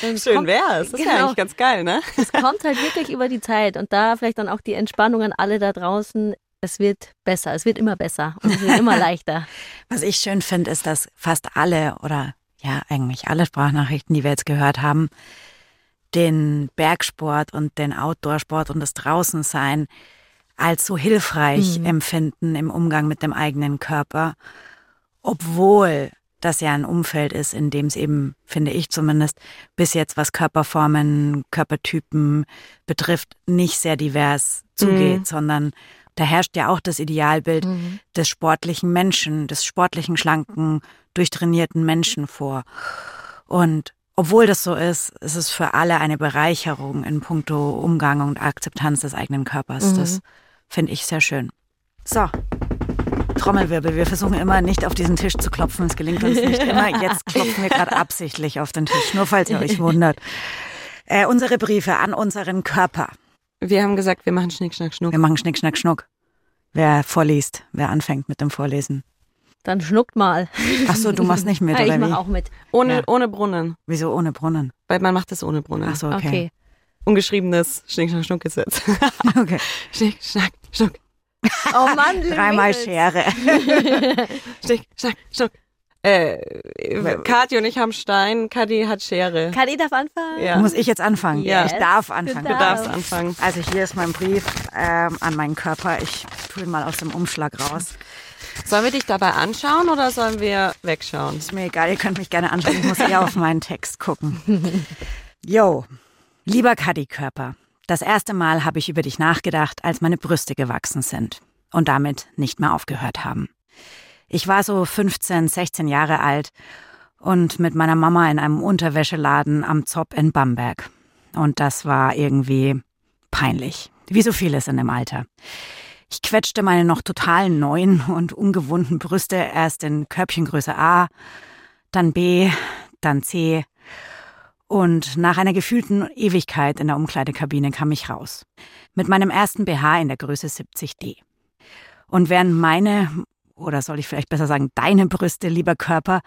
[LAUGHS] Schön wäre es. Das genau, ist ja eigentlich ganz geil, ne? Es kommt halt wirklich über die Zeit und da vielleicht dann auch die Entspannung an alle da draußen. Es wird besser, es wird immer besser und es wird immer [LAUGHS] leichter. Was ich schön finde, ist, dass fast alle oder ja, eigentlich alle Sprachnachrichten, die wir jetzt gehört haben, den Bergsport und den Outdoorsport und das Draußensein als so hilfreich mhm. empfinden im Umgang mit dem eigenen Körper obwohl das ja ein Umfeld ist, in dem es eben, finde ich zumindest, bis jetzt, was Körperformen, Körpertypen betrifft, nicht sehr divers zugeht, mhm. sondern da herrscht ja auch das Idealbild mhm. des sportlichen Menschen, des sportlichen, schlanken, durchtrainierten Menschen vor. Und obwohl das so ist, ist es für alle eine Bereicherung in puncto Umgang und Akzeptanz des eigenen Körpers. Mhm. Das finde ich sehr schön. So, Trommelwirbel. Wir versuchen immer nicht auf diesen Tisch zu klopfen. Es gelingt uns nicht [LAUGHS] immer. Jetzt klopfen wir gerade absichtlich auf den Tisch, nur falls ihr euch wundert. Äh, unsere Briefe an unseren Körper. Wir haben gesagt, wir machen Schnick, Schnack, Schnuck. Wir machen Schnick, Schnack, Schnuck. Wer vorliest, wer anfängt mit dem Vorlesen. Dann schnuckt mal. Ach so, du machst nicht mit, [LAUGHS] ja, oder ich mach wie? auch mit. Ohne, ja. ohne Brunnen. Wieso ohne Brunnen? Weil man macht das ohne Brunnen. Ach so, okay. okay. Ungeschriebenes Schnick, Schnack, Schnuck Gesetz. [LAUGHS] okay. Schnick, Schnack, Schnuck. Oh Mann, Dreimal Schere. [LAUGHS] Schnick, schnack, schnuck. Äh, Kathi und ich haben Stein, Kadi hat Schere. Kadi darf anfangen? Ja. Muss ich jetzt anfangen? Yes. Ich darf anfangen. Du darfst anfangen. Also hier ist mein Brief ähm, an meinen Körper. Ich tue ihn mal aus dem Umschlag raus. Sollen wir dich dabei anschauen oder sollen wir wegschauen? Ist mir egal, ihr könnt mich gerne anschauen. Ich muss eher auf meinen Text gucken. Yo, lieber Kadi-Körper. Das erste Mal habe ich über dich nachgedacht, als meine Brüste gewachsen sind und damit nicht mehr aufgehört haben. Ich war so 15, 16 Jahre alt und mit meiner Mama in einem Unterwäscheladen am Zopp in Bamberg. Und das war irgendwie peinlich, wie so vieles in dem Alter. Ich quetschte meine noch total neuen und ungewohnten Brüste erst in Körbchengröße A, dann B, dann C. Und nach einer gefühlten Ewigkeit in der Umkleidekabine kam ich raus. Mit meinem ersten BH in der Größe 70D. Und während meine, oder soll ich vielleicht besser sagen, deine Brüste, lieber Körper,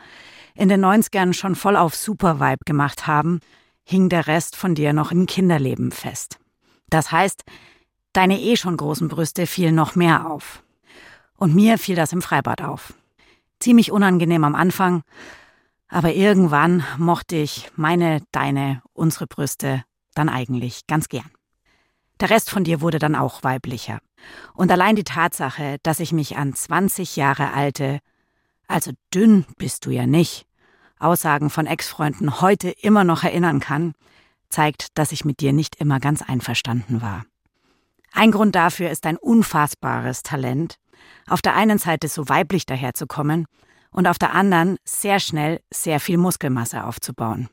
in den 90ern schon voll auf Supervibe gemacht haben, hing der Rest von dir noch im Kinderleben fest. Das heißt, deine eh schon großen Brüste fielen noch mehr auf. Und mir fiel das im Freibad auf. Ziemlich unangenehm am Anfang, aber irgendwann mochte ich meine, deine, unsere Brüste dann eigentlich ganz gern. Der Rest von dir wurde dann auch weiblicher. Und allein die Tatsache, dass ich mich an 20 Jahre alte, also dünn bist du ja nicht, Aussagen von Ex-Freunden heute immer noch erinnern kann, zeigt, dass ich mit dir nicht immer ganz einverstanden war. Ein Grund dafür ist dein unfassbares Talent, auf der einen Seite so weiblich daherzukommen und auf der anderen sehr schnell sehr viel Muskelmasse aufzubauen.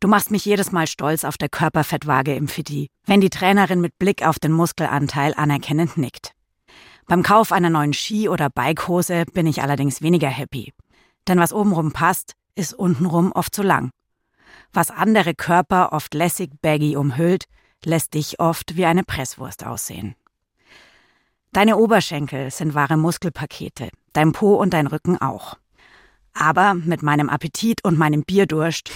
Du machst mich jedes Mal stolz auf der Körperfettwaage im Fidi, wenn die Trainerin mit Blick auf den Muskelanteil anerkennend nickt. Beim Kauf einer neuen Ski- oder Bikehose bin ich allerdings weniger happy. Denn was obenrum passt, ist untenrum oft zu lang. Was andere Körper oft lässig baggy umhüllt, lässt dich oft wie eine Presswurst aussehen. Deine Oberschenkel sind wahre Muskelpakete, dein Po und dein Rücken auch. Aber mit meinem Appetit und meinem Bierdurst,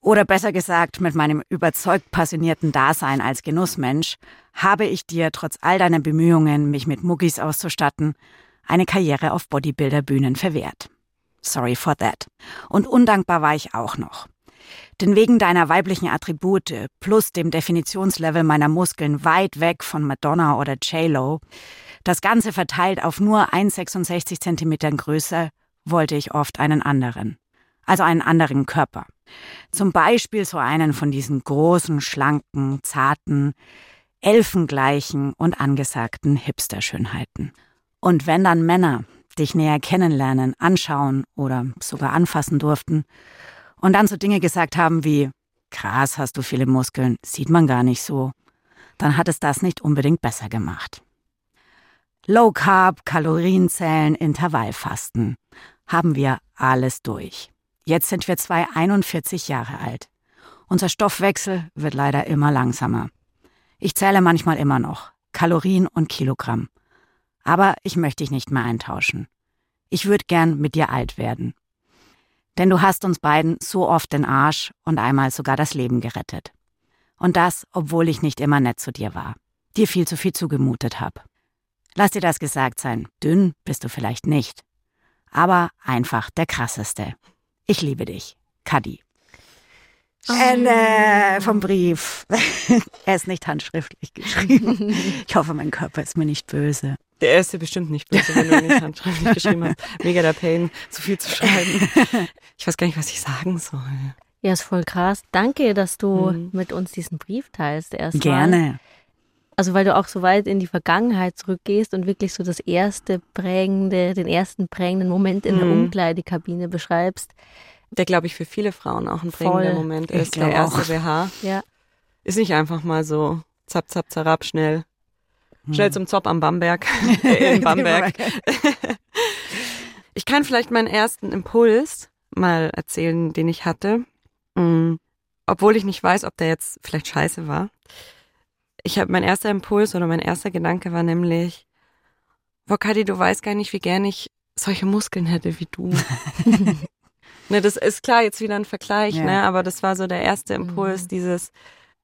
oder besser gesagt mit meinem überzeugt passionierten Dasein als Genussmensch, habe ich dir trotz all deiner Bemühungen, mich mit Muggis auszustatten, eine Karriere auf Bodybuilder-Bühnen verwehrt. Sorry for that. Und undankbar war ich auch noch. Denn wegen deiner weiblichen Attribute plus dem Definitionslevel meiner Muskeln weit weg von Madonna oder J-Lo, das Ganze verteilt auf nur 1,66 Zentimetern Größe, wollte ich oft einen anderen. Also einen anderen Körper. Zum Beispiel so einen von diesen großen, schlanken, zarten, elfengleichen und angesagten Hipster-Schönheiten. Und wenn dann Männer dich näher kennenlernen, anschauen oder sogar anfassen durften, und dann so Dinge gesagt haben wie, krass, hast du viele Muskeln, sieht man gar nicht so, dann hat es das nicht unbedingt besser gemacht. Low Carb, Kalorienzählen, Intervallfasten. Haben wir alles durch. Jetzt sind wir zwei 41 Jahre alt. Unser Stoffwechsel wird leider immer langsamer. Ich zähle manchmal immer noch Kalorien und Kilogramm. Aber ich möchte dich nicht mehr eintauschen. Ich würde gern mit dir alt werden. Denn du hast uns beiden so oft den Arsch und einmal sogar das Leben gerettet. Und das, obwohl ich nicht immer nett zu dir war, dir viel zu viel zugemutet habe. Lass dir das gesagt sein, dünn bist du vielleicht nicht, aber einfach der krasseste. Ich liebe dich, Kadi. Oh. Ende vom Brief. [LAUGHS] er ist nicht handschriftlich geschrieben. [LAUGHS] Ich hoffe, mein Körper ist mir nicht böse. Der erste bestimmt nicht böse, wenn du nicht [LAUGHS] handschriftlich geschrieben hast. Mega der Pain, zu viel zu schreiben. Ich weiß gar nicht, was ich sagen soll. Ja, ist voll krass. Danke, dass du mhm. mit uns diesen Brief teilst. Erstmal. Gerne. Also weil du auch so weit in die Vergangenheit zurückgehst und wirklich so das erste prägende, den ersten prägenden Moment in mhm. der Umkleidekabine beschreibst. Der, glaube ich, für viele Frauen auch ein prägender Voll. Moment ist. Der erste auch. BH. Ja. Ist nicht einfach mal so zap, zap, zarab, schnell Schnell hm. zum Zop am Bamberg. [LAUGHS] in Bamberg. [LAUGHS] ich kann vielleicht meinen ersten Impuls mal erzählen, den ich hatte. Mhm. Obwohl ich nicht weiß, ob der jetzt vielleicht scheiße war. Ich habe mein erster Impuls oder mein erster Gedanke war nämlich, Vokadi, du weißt gar nicht, wie gern ich solche Muskeln hätte wie du. [LAUGHS] ne, das ist klar jetzt wieder ein Vergleich, ja. ne, aber das war so der erste Impuls, mhm. dieses,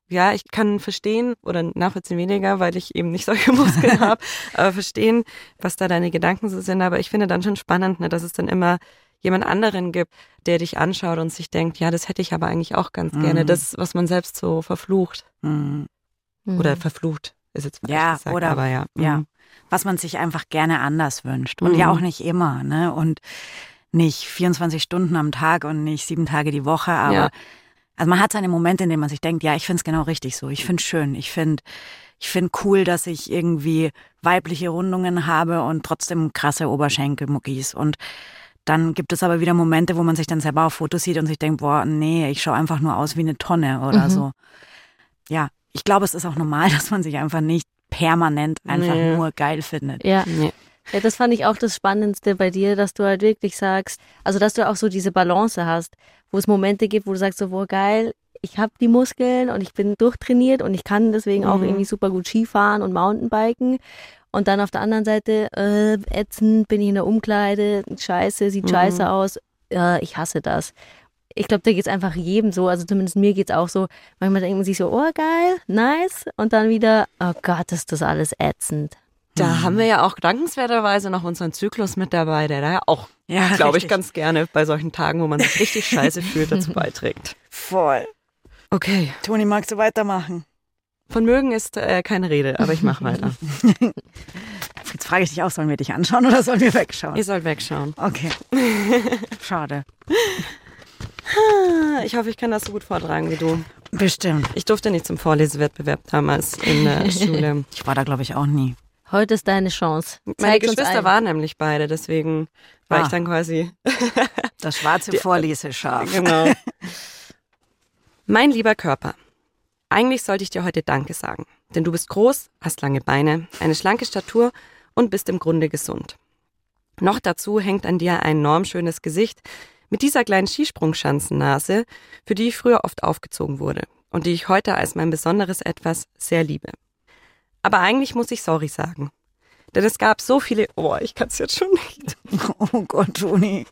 ja, ich kann verstehen oder nachvollziehen weniger, weil ich eben nicht solche Muskeln [LAUGHS] habe, aber verstehen, was da deine Gedanken so sind. Aber ich finde dann schon spannend, ne, dass es dann immer jemand anderen gibt, der dich anschaut und sich denkt, ja, das hätte ich aber eigentlich auch ganz mhm. gerne. Das, was man selbst so verflucht. Mhm. Oder verflucht, ist jetzt ja, gesagt, oder, aber ja. Ja, mhm. was man sich einfach gerne anders wünscht. Und ja mhm. auch nicht immer, ne? Und nicht 24 Stunden am Tag und nicht sieben Tage die Woche, aber ja also man hat seine Momente, in denen man sich denkt, ja, ich finde es genau richtig so. Ich finde es schön. Ich finde ich finde cool, dass ich irgendwie weibliche Rundungen habe und trotzdem krasse Oberschenkelmuckis. Und dann gibt es aber wieder Momente, wo man sich dann selber auf Fotos sieht und sich denkt, boah, nee, ich schaue einfach nur aus wie eine Tonne oder mhm. so. Ja, ich glaube, es ist auch normal, [LAUGHS] dass man sich einfach nicht permanent einfach Nee. nur geil findet. Ja. Nee. Ja, das fand ich auch das Spannendste bei dir, dass du halt wirklich sagst, also dass du auch so diese Balance hast, wo es Momente gibt, wo du sagst so, boah, geil, ich habe die Muskeln und ich bin durchtrainiert und ich kann deswegen auch Mhm. irgendwie super gut Skifahren und Mountainbiken. Und dann auf der anderen Seite, äh, ätzend, bin ich in der Umkleide, scheiße, sieht Mhm. scheiße aus, äh, ich hasse das. Ich glaube, da geht's einfach jedem so, also zumindest mir geht's auch so. Manchmal denkt man sich so, oh geil, nice. Und dann wieder, oh Gott, ist das alles ätzend. Da haben wir ja auch dankenswerterweise noch unseren Zyklus mit dabei, der da ja auch, Ja, glaube ich, ganz gerne bei solchen Tagen, wo man sich richtig scheiße [LAUGHS] fühlt, dazu beiträgt. voll. Okay. Toni, magst du weitermachen? Von mögen ist äh, keine Rede, aber ich mache weiter. [LAUGHS] Jetzt frage ich dich auch, sollen wir dich anschauen oder sollen wir wegschauen? Ihr sollt wegschauen. Okay. [LAUGHS] Schade. Ah, Ich hoffe, ich kann das so gut vortragen wie du. Bestimmt. Ich durfte nicht zum Vorlesewettbewerb damals in der [LAUGHS] Schule. Ich war da, glaube ich, auch nie. Heute ist deine Chance. Meine Zeig uns Geschwister waren nämlich beide, deswegen war Ah. ich dann quasi [LAUGHS] Das schwarze Vorleseschaf. Genau. [LAUGHS] mein lieber Körper, eigentlich sollte ich dir heute Danke sagen, denn du bist groß, hast lange Beine, eine schlanke Statur und bist im Grunde gesund. Noch dazu hängt an dir ein enorm schönes Gesicht mit dieser kleinen Skisprungschanzennase, für die ich früher oft aufgezogen wurde und die ich heute als mein besonderes Etwas sehr liebe. Aber eigentlich muss ich sorry sagen. Denn es gab so viele, oh, ich kann es jetzt schon nicht. [LAUGHS] Oh Gott, Toni.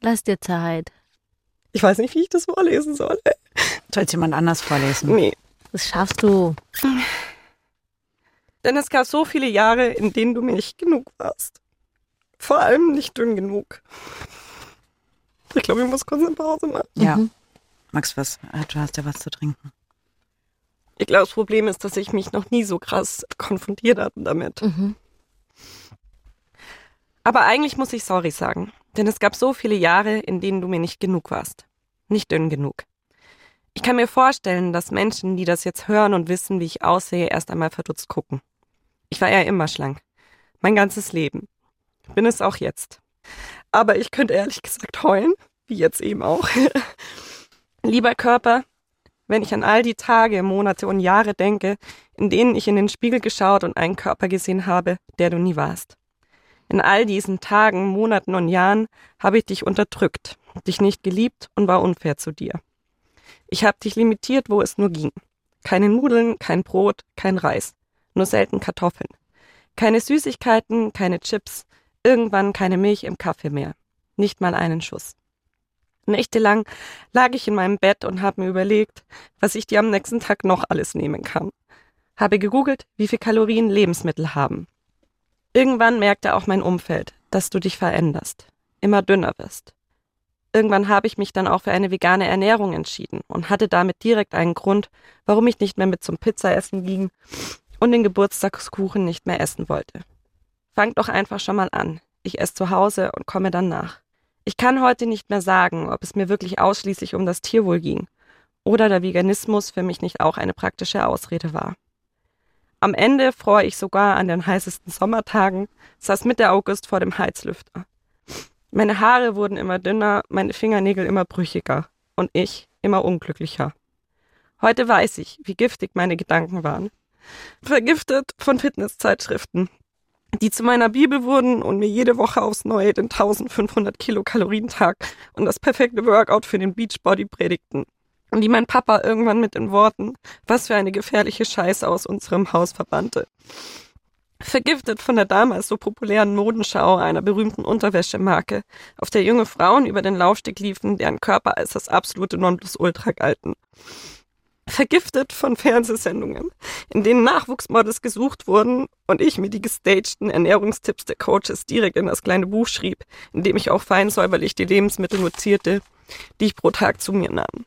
Lass dir Zeit. Ich weiß nicht, wie ich das vorlesen soll. Soll es jemand anders vorlesen? Nee. Das schaffst du. Denn es gab so viele Jahre, in denen du mir nicht genug warst. Vor allem nicht dünn genug. Ich glaube, ich muss kurz eine Pause machen. Ja. Mhm. Max, was? äh, Du hast ja was zu trinken. Ich glaube, das Problem ist, dass ich mich noch nie so krass konfrontiert hatte damit. Mhm. Aber eigentlich muss ich sorry sagen. Denn es gab so viele Jahre, in denen du mir nicht genug warst. Nicht dünn genug. Ich kann mir vorstellen, dass Menschen, die das jetzt hören und wissen, wie ich aussehe, erst einmal verdutzt gucken. Ich war ja immer schlank. Mein ganzes Leben. Bin es auch jetzt. Aber ich könnte ehrlich gesagt heulen, wie jetzt eben auch. [LAUGHS] Lieber Körper, wenn ich an all die Tage, Monate und Jahre denke, in denen ich in den Spiegel geschaut und einen Körper gesehen habe, der du nie warst. In all diesen Tagen, Monaten und Jahren habe ich dich unterdrückt, dich nicht geliebt und war unfair zu dir. Ich habe dich limitiert, wo es nur ging. Keine Nudeln, kein Brot, kein Reis, nur selten Kartoffeln. Keine Süßigkeiten, keine Chips, irgendwann keine Milch im Kaffee mehr. Nicht mal einen Schuss. Nächtelang lag ich in meinem Bett und habe mir überlegt, was ich dir am nächsten Tag noch alles nehmen kann. Habe gegoogelt, wie viel Kalorien Lebensmittel haben. Irgendwann merkte auch mein Umfeld, dass du dich veränderst, immer dünner wirst. Irgendwann habe ich mich dann auch für eine vegane Ernährung entschieden und hatte damit direkt einen Grund, warum ich nicht mehr mit zum Pizzaessen ging und den Geburtstagskuchen nicht mehr essen wollte. Fang doch einfach schon mal an. Ich esse zu Hause und komme dann nach. Ich kann heute nicht mehr sagen, ob es mir wirklich ausschließlich um das Tierwohl ging oder der Veganismus für mich nicht auch eine praktische Ausrede war. Am Ende fror ich sogar an den heißesten Sommertagen, saß Mitte August vor dem Heizlüfter. Meine Haare wurden immer dünner, meine Fingernägel immer brüchiger und ich immer unglücklicher. Heute weiß ich, wie giftig meine Gedanken waren. Vergiftet von Fitnesszeitschriften, die zu meiner Bibel wurden und mir jede Woche aufs Neue den 1500 Kilokalorien Tag und das perfekte Workout für den Beachbody predigten. Und die mein Papa irgendwann mit den Worten, was für eine gefährliche Scheiße aus unserem Haus verbannte. Vergiftet von der damals so populären Modenschau einer berühmten Unterwäschemarke, auf der junge Frauen über den Laufsteg liefen, deren Körper als das absolute Nonplusultra galten. Vergiftet von Fernsehsendungen, in denen Nachwuchsmodels gesucht wurden und ich mir die gestagten Ernährungstipps der Coaches direkt in das kleine Buch schrieb, in dem ich auch fein säuberlich die Lebensmittel notierte, die ich pro Tag zu mir nahm.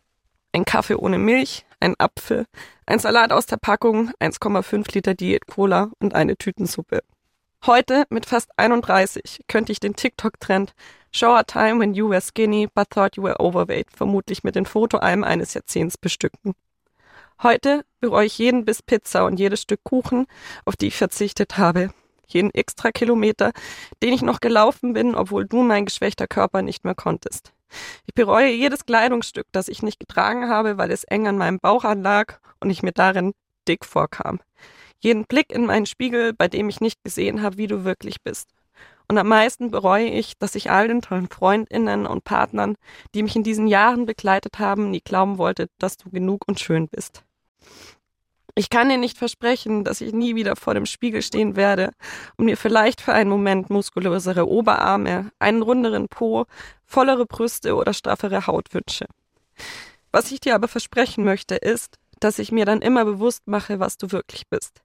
Ein Kaffee ohne Milch, ein Apfel, ein Salat aus der Packung, 1,5 Liter Diät Cola und eine Tütensuppe. Heute, mit fast 31, könnte ich den TikTok-Trend Show a time when you were skinny but thought you were overweight vermutlich mit den Fotoalben eines Jahrzehnts bestücken. Heute bereue ich jeden Biss Pizza und jedes Stück Kuchen, auf die ich verzichtet habe. Jeden extra Kilometer, den ich noch gelaufen bin, obwohl du mein geschwächter Körper nicht mehr konntest. Ich bereue jedes Kleidungsstück, das ich nicht getragen habe, weil es eng an meinem Bauch anlag und ich mir darin dick vorkam. Jeden Blick in meinen Spiegel, bei dem ich nicht gesehen habe, wie du wirklich bist. Und am meisten bereue ich, dass ich all den tollen Freundinnen und Partnern, die mich in diesen Jahren begleitet haben, nie glauben wollte, dass du genug und schön bist. Ich kann dir nicht versprechen, dass ich nie wieder vor dem Spiegel stehen werde und mir vielleicht für einen Moment muskulösere Oberarme, einen runderen Po, vollere Brüste oder straffere Haut wünsche. Was ich dir aber versprechen möchte, ist, dass ich mir dann immer bewusst mache, was du wirklich bist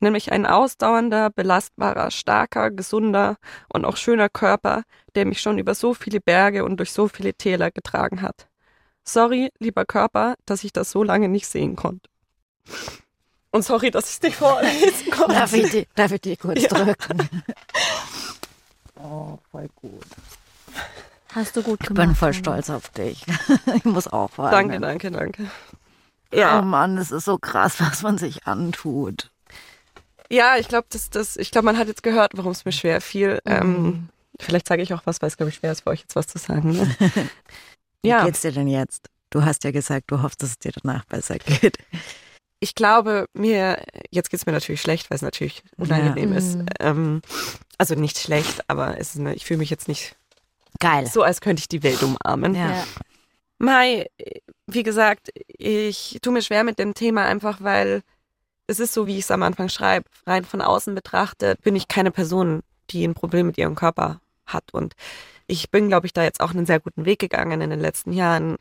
nämlich ein ausdauernder, belastbarer, starker, gesunder und auch schöner Körper, der mich schon über so viele Berge und durch so viele Täler getragen hat. Sorry, lieber Körper, dass ich das so lange nicht sehen konnte. Und sorry, dass ich es nicht vorlesen [LAUGHS] konnte. Darf ich die, darf ich die kurz ja. drücken? [LAUGHS] Oh, voll gut. Hast du gut gemacht. Ich bin voll stolz auf dich. [LAUGHS] Ich muss auch weinen. Danke, danke, danke. Ja. Oh Mann, es ist so krass, was man sich antut. Ja, ich glaube, das, das, ich glaube, man hat jetzt gehört, warum es mir schwer fiel. Mhm. Ähm, vielleicht sage ich auch was, weil es, glaube ich, schwer ist für euch jetzt was zu sagen. Ne? [LAUGHS] ja. Wie geht's dir denn jetzt? Du hast ja gesagt, du hoffst, dass es dir danach besser geht. [LAUGHS] Ich glaube, mir, jetzt geht's mir natürlich schlecht, weil es natürlich unangenehm ja. ist. Mhm. Ähm, also nicht schlecht, aber es ist eine, ich fühle mich jetzt nicht geil. So, als könnte ich die Welt umarmen. Ja. Mai, wie gesagt, ich tue mir schwer mit dem Thema einfach, weil es ist so, wie ich es am Anfang schreibe. Rein von außen betrachtet bin ich keine Person, die ein Problem mit ihrem Körper hat. Und ich bin, glaube ich, da jetzt auch einen sehr guten Weg gegangen in den letzten Jahren.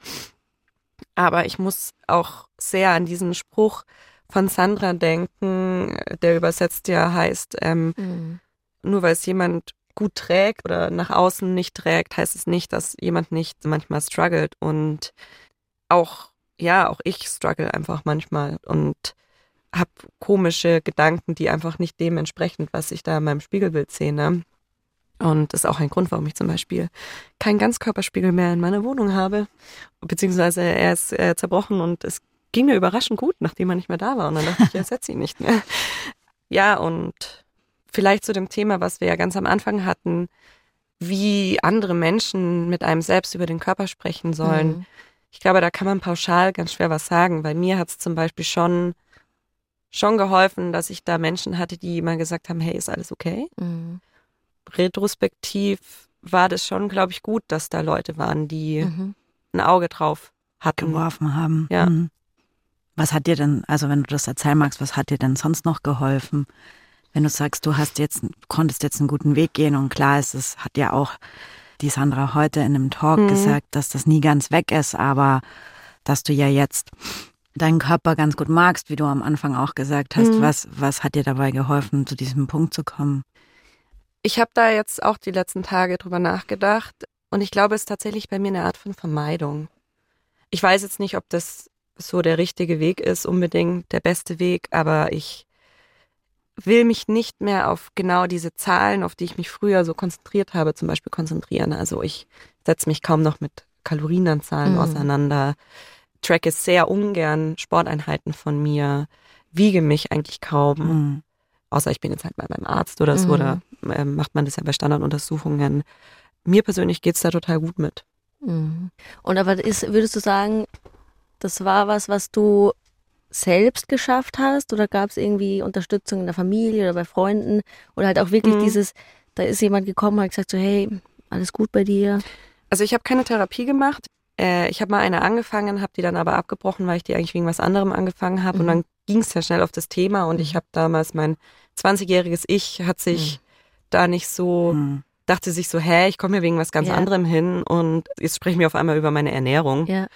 Aber ich muss auch sehr an diesen Spruch von Sandra denken, der übersetzt ja heißt, ähm, mhm. nur weil es jemand gut trägt oder nach außen nicht trägt, heißt es nicht, dass jemand nicht manchmal struggelt. Und auch, ja, auch ich struggle einfach manchmal. Und habe komische Gedanken, die einfach nicht dem entsprechen, was ich da in meinem Spiegelbild sehe. Ne? Und das ist auch ein Grund, warum ich zum Beispiel keinen Ganzkörperspiegel mehr in meiner Wohnung habe. Beziehungsweise er ist äh, zerbrochen und es ging mir überraschend gut, nachdem er nicht mehr da war. Und dann dachte ich, ich [LAUGHS] ersetze ihn nicht mehr. Ja, und vielleicht zu dem Thema, was wir ja ganz am Anfang hatten, wie andere Menschen mit einem selbst über den Körper sprechen sollen. Mhm. Ich glaube, da kann man pauschal ganz schwer was sagen. Bei mir hat es zum Beispiel schon schon geholfen, dass ich da Menschen hatte, die mal gesagt haben, hey, ist alles okay? Mhm. Retrospektiv war das schon, glaube ich, gut, dass da Leute waren, die mhm. ein Auge drauf hatten. Geworfen haben. Ja. Mhm. Was hat dir denn, also wenn du das erzählen magst, was hat dir denn sonst noch geholfen? Wenn du sagst, du hast jetzt, konntest jetzt einen guten Weg gehen und klar ist, es hat ja auch die Sandra heute in einem Talk mhm. gesagt, dass das nie ganz weg ist, aber dass du ja jetzt deinen Körper ganz gut magst, wie du am Anfang auch gesagt hast. Mhm. Was, was hat dir dabei geholfen, zu diesem Punkt zu kommen? Ich habe da jetzt auch die letzten Tage drüber nachgedacht und ich glaube, es ist tatsächlich bei mir eine Art von Vermeidung. Ich weiß jetzt nicht, ob das so der richtige Weg ist, unbedingt der beste Weg, aber ich will mich nicht mehr auf genau diese Zahlen, auf die ich mich früher so konzentriert habe, zum Beispiel konzentrieren. Also ich setze mich kaum noch mit Kalorienanzahlen mhm. auseinander tracke sehr ungern Sporteinheiten von mir, wiege mich eigentlich kaum. Mhm. Außer ich bin jetzt halt mal beim Arzt oder so, mhm. oder äh, macht man das ja bei Standarduntersuchungen. Mir persönlich geht es da total gut mit. Mhm. Und aber ist, würdest du sagen, das war was, was du selbst geschafft hast oder gab es irgendwie Unterstützung in der Familie oder bei Freunden oder halt auch wirklich mhm. dieses, da ist jemand gekommen und hat gesagt so, hey, alles gut bei dir? Also ich habe keine Therapie gemacht. Äh, ich habe mal eine angefangen, habe die dann aber abgebrochen, weil ich die eigentlich wegen was anderem angefangen habe. Mhm. Und dann ging es ja schnell auf das Thema und ich mhm. habe damals mein 20-jähriges Ich hat sich mhm. da nicht so, mhm. dachte sich so, hä, ich komme hier wegen was ganz ja. anderem hin und jetzt sprechen wir auf einmal über meine Ernährung. Ja.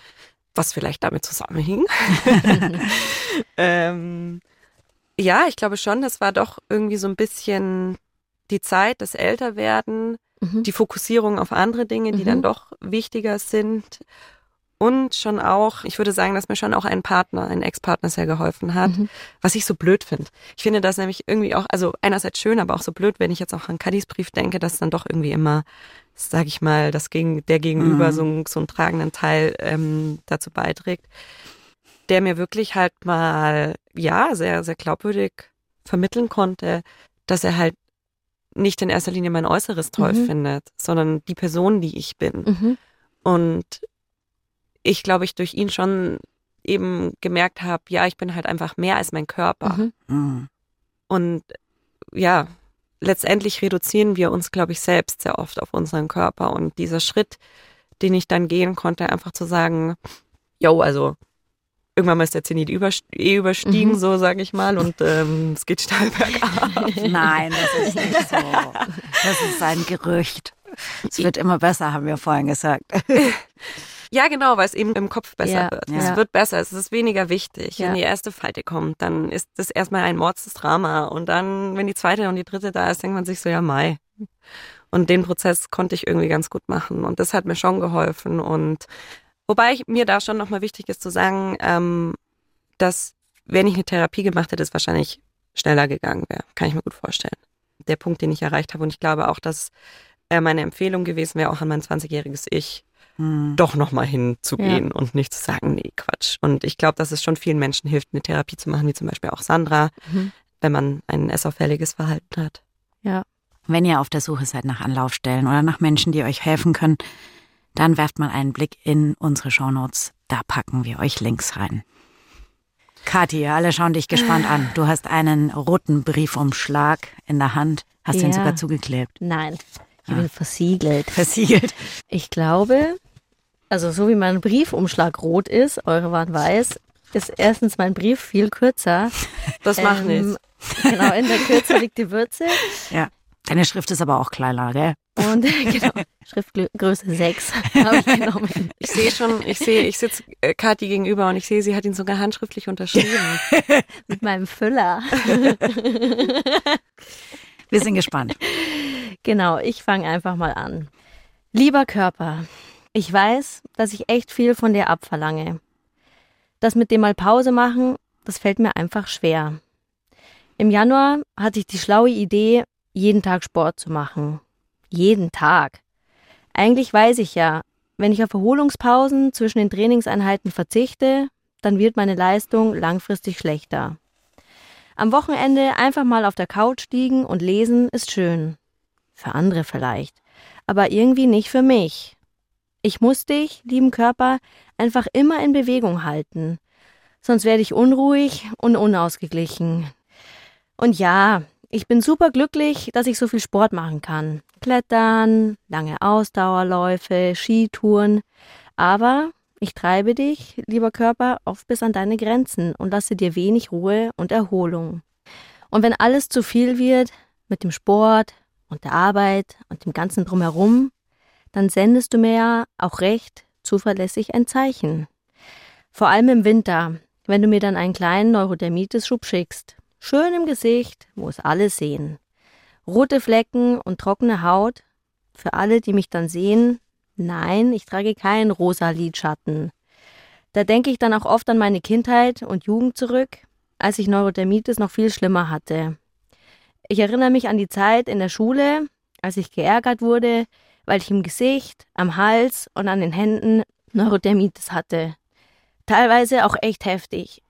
Was vielleicht damit zusammenhing. [LAUGHS] [LAUGHS] ähm, ja, ich glaube schon, das war doch irgendwie so ein bisschen die Zeit des Älterwerden mhm. die Fokussierung auf andere Dinge, die mhm. dann doch wichtiger sind. Und schon auch, ich würde sagen, dass mir schon auch ein Partner, ein Ex-Partner sehr geholfen hat, mhm. was ich so blöd finde. Ich finde das nämlich irgendwie auch, also einerseits schön, aber auch so blöd, wenn ich jetzt auch an Kadis Brief denke, dass dann doch irgendwie immer, sage ich mal, das gegen, der Gegenüber mhm. so, so einen tragenden Teil ähm, dazu beiträgt, der mir wirklich halt mal, ja, sehr, sehr glaubwürdig vermitteln konnte, dass er halt nicht in erster Linie mein Äußeres toll mhm. findet, sondern die Person, die ich bin. Mhm. Und ich glaube, ich durch ihn schon eben gemerkt habe, ja, ich bin halt einfach mehr als mein Körper. Mhm. Mhm. Und ja, letztendlich reduzieren wir uns, glaube ich, selbst sehr oft auf unseren Körper. Und dieser Schritt, den ich dann gehen konnte, einfach zu sagen, yo, also irgendwann mal ist der Zenit über, eh überstiegen, Mhm. so sage ich mal, und ähm, es geht steil bergab. [LAUGHS] Nein, das ist nicht so. Das ist ein Gerücht. Es wird immer besser, haben wir vorhin gesagt. [LAUGHS] Ja, genau, weil es eben im Kopf besser Ja, wird. ja. Es wird besser, es ist weniger wichtig. Ja. Wenn die erste Falte kommt, dann ist das erstmal ein mordstes Drama. Und dann, wenn die zweite und die dritte da ist, denkt man sich so, ja, Mai. Und den Prozess konnte ich irgendwie ganz gut machen. Und das hat mir schon geholfen. Und wobei ich, mir da schon nochmal wichtig ist zu sagen, ähm, dass wenn ich eine Therapie gemacht hätte, es wahrscheinlich schneller gegangen wäre. Kann ich mir gut vorstellen. Der Punkt, den ich erreicht habe. Und ich glaube auch, dass äh, meine Empfehlung gewesen wäre, auch an mein 20-jähriges Ich, Hm. doch nochmal hinzugehen und nicht zu sagen, nee, Quatsch. Und ich glaube, dass es schon vielen Menschen hilft, eine Therapie zu machen, wie zum Beispiel auch Sandra, Mhm. wenn man ein essauffälliges Verhalten hat. Wenn ihr auf der Suche seid nach Anlaufstellen oder nach Menschen, die euch helfen können, dann werft mal einen Blick in unsere Shownotes. Da packen wir euch Links rein. Kathi, alle schauen dich gespannt an. Du hast einen roten Briefumschlag in der Hand, hast ihn Ja. sogar zugeklebt, Nein, ich Ah. bin versiegelt. versiegelt. Ich glaube, also so wie mein Briefumschlag rot ist, eure waren weiß, ist erstens mein Brief viel kürzer. Das macht Ähm, nichts. Genau, in der Kürze [LAUGHS] liegt die Würze. Ja. Deine Schrift ist aber auch kleiner, gell? Und [LAUGHS] genau, Schriftgröße 6 habe ich genommen. Ich sehe schon, ich sehe, ich sitze äh, Kathi gegenüber und ich sehe, sie hat ihn sogar handschriftlich unterschrieben. [LAUGHS] Mit meinem Füller. Wir sind gespannt. Genau, ich fange einfach mal an. Lieber Körper, ich weiß, dass ich echt viel von dir abverlange. Das mit dem mal Pause machen, das fällt mir einfach schwer. Im Januar hatte ich die schlaue Idee, jeden Tag Sport zu machen. Jeden Tag. Eigentlich weiß ich ja, wenn ich auf Erholungspausen zwischen den Trainingseinheiten verzichte, dann wird meine Leistung langfristig schlechter. Am Wochenende einfach mal auf der Couch liegen und lesen ist schön. Für andere vielleicht. Aber irgendwie nicht für mich. Ich muss dich, lieben Körper, einfach immer in Bewegung halten. Sonst werde ich unruhig und unausgeglichen. Und ja, ich bin super glücklich, dass ich so viel Sport machen kann. Klettern, lange Ausdauerläufe, Skitouren. Aber ich treibe dich, lieber Körper, oft bis an deine Grenzen und lasse dir wenig Ruhe und Erholung. Und wenn alles zu viel wird, mit dem Sport und der Arbeit und dem ganzen Drumherum, dann sendest du mir ja auch recht zuverlässig ein Zeichen. Vor allem im Winter, wenn du mir dann einen kleinen Neurodermitis-Schub schickst. Schön im Gesicht, wo es alle sehen. Rote Flecken und trockene Haut. Für alle, die mich dann sehen, nein, ich trage keinen rosa Lidschatten. Da denke ich dann auch oft an meine Kindheit und Jugend zurück, als ich Neurodermitis noch viel schlimmer hatte. Ich erinnere mich an die Zeit in der Schule, als ich geärgert wurde, weil ich im Gesicht, am Hals und an den Händen Neurodermitis hatte. Teilweise auch echt heftig.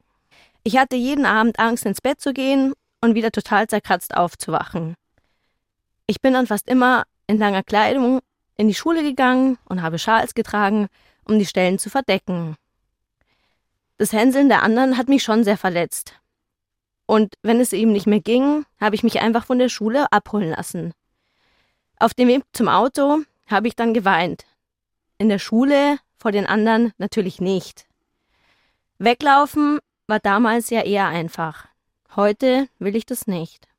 Ich hatte jeden Abend Angst, ins Bett zu gehen und wieder total zerkratzt aufzuwachen. Ich bin dann fast immer in langer Kleidung in die Schule gegangen und habe Schals getragen, um die Stellen zu verdecken. Das Hänseln der anderen hat mich schon sehr verletzt. Und wenn es eben nicht mehr ging, habe ich mich einfach von der Schule abholen lassen. Auf dem Weg zum Auto habe ich dann geweint. In der Schule vor den anderen natürlich nicht. Weglaufen war damals ja eher einfach. Heute will ich das nicht.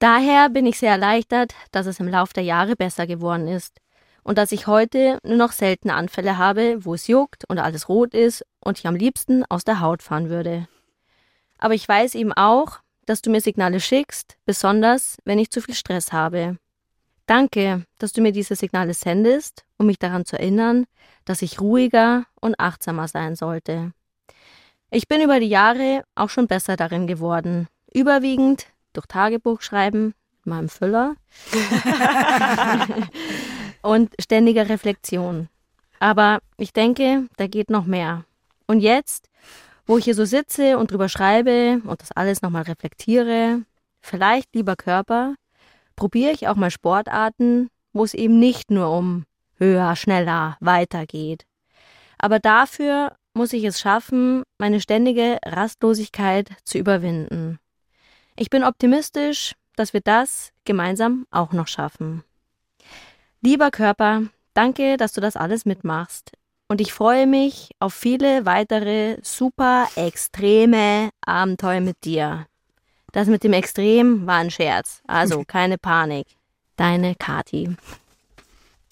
Daher bin ich sehr erleichtert, dass es im Lauf der Jahre besser geworden ist und dass ich heute nur noch seltene Anfälle habe, wo es juckt und alles rot ist und ich am liebsten aus der Haut fahren würde. Aber ich weiß eben auch, dass du mir Signale schickst, besonders wenn ich zu viel Stress habe. Danke, dass du mir diese Signale sendest, um mich daran zu erinnern, dass ich ruhiger und achtsamer sein sollte. Ich bin über die Jahre auch schon besser darin geworden. Überwiegend durch Tagebuchschreiben mit meinem Füller [LAUGHS] und ständiger Reflexion. Aber ich denke, da geht noch mehr. Und jetzt, wo ich hier so sitze und drüber schreibe und das alles nochmal reflektiere, vielleicht lieber Körper, probiere ich auch mal Sportarten, wo es eben nicht nur um höher, schneller, weiter geht. Aber dafür muss ich es schaffen, meine ständige Rastlosigkeit zu überwinden. Ich bin optimistisch, dass wir das gemeinsam auch noch schaffen. Lieber Körper, danke, dass du das alles mitmachst. Und ich freue mich auf viele weitere super extreme Abenteuer mit dir. Das mit dem Extrem war ein Scherz. Also [LAUGHS] keine Panik. Deine Kati.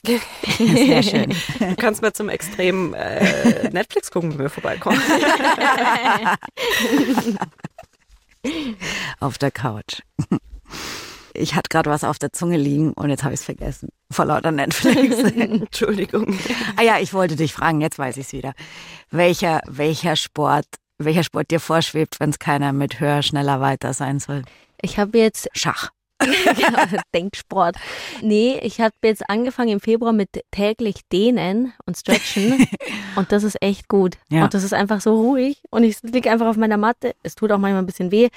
Sehr schön. Du [LAUGHS] kannst mal zum extremen äh, Netflix gucken, wenn wir vorbeikommen. [LAUGHS] auf der Couch. Ich hatte gerade was auf der Zunge liegen und jetzt habe ich es vergessen. Vor lauter Netflix. [LAUGHS] Entschuldigung. Ah ja, ich wollte dich fragen, jetzt weiß ich es wieder. Welcher, welcher Sport, welcher Sport dir vorschwebt, wenn es keiner mit höher, schneller, weiter sein soll? Ich habe jetzt Schach. [LAUGHS] Denksport. Nee, ich habe jetzt angefangen im Februar mit täglich Dehnen und Stretchen [LAUGHS] und das ist echt gut. Ja. Und das ist einfach so ruhig und ich liege einfach auf meiner Matte. Es tut auch manchmal ein bisschen weh,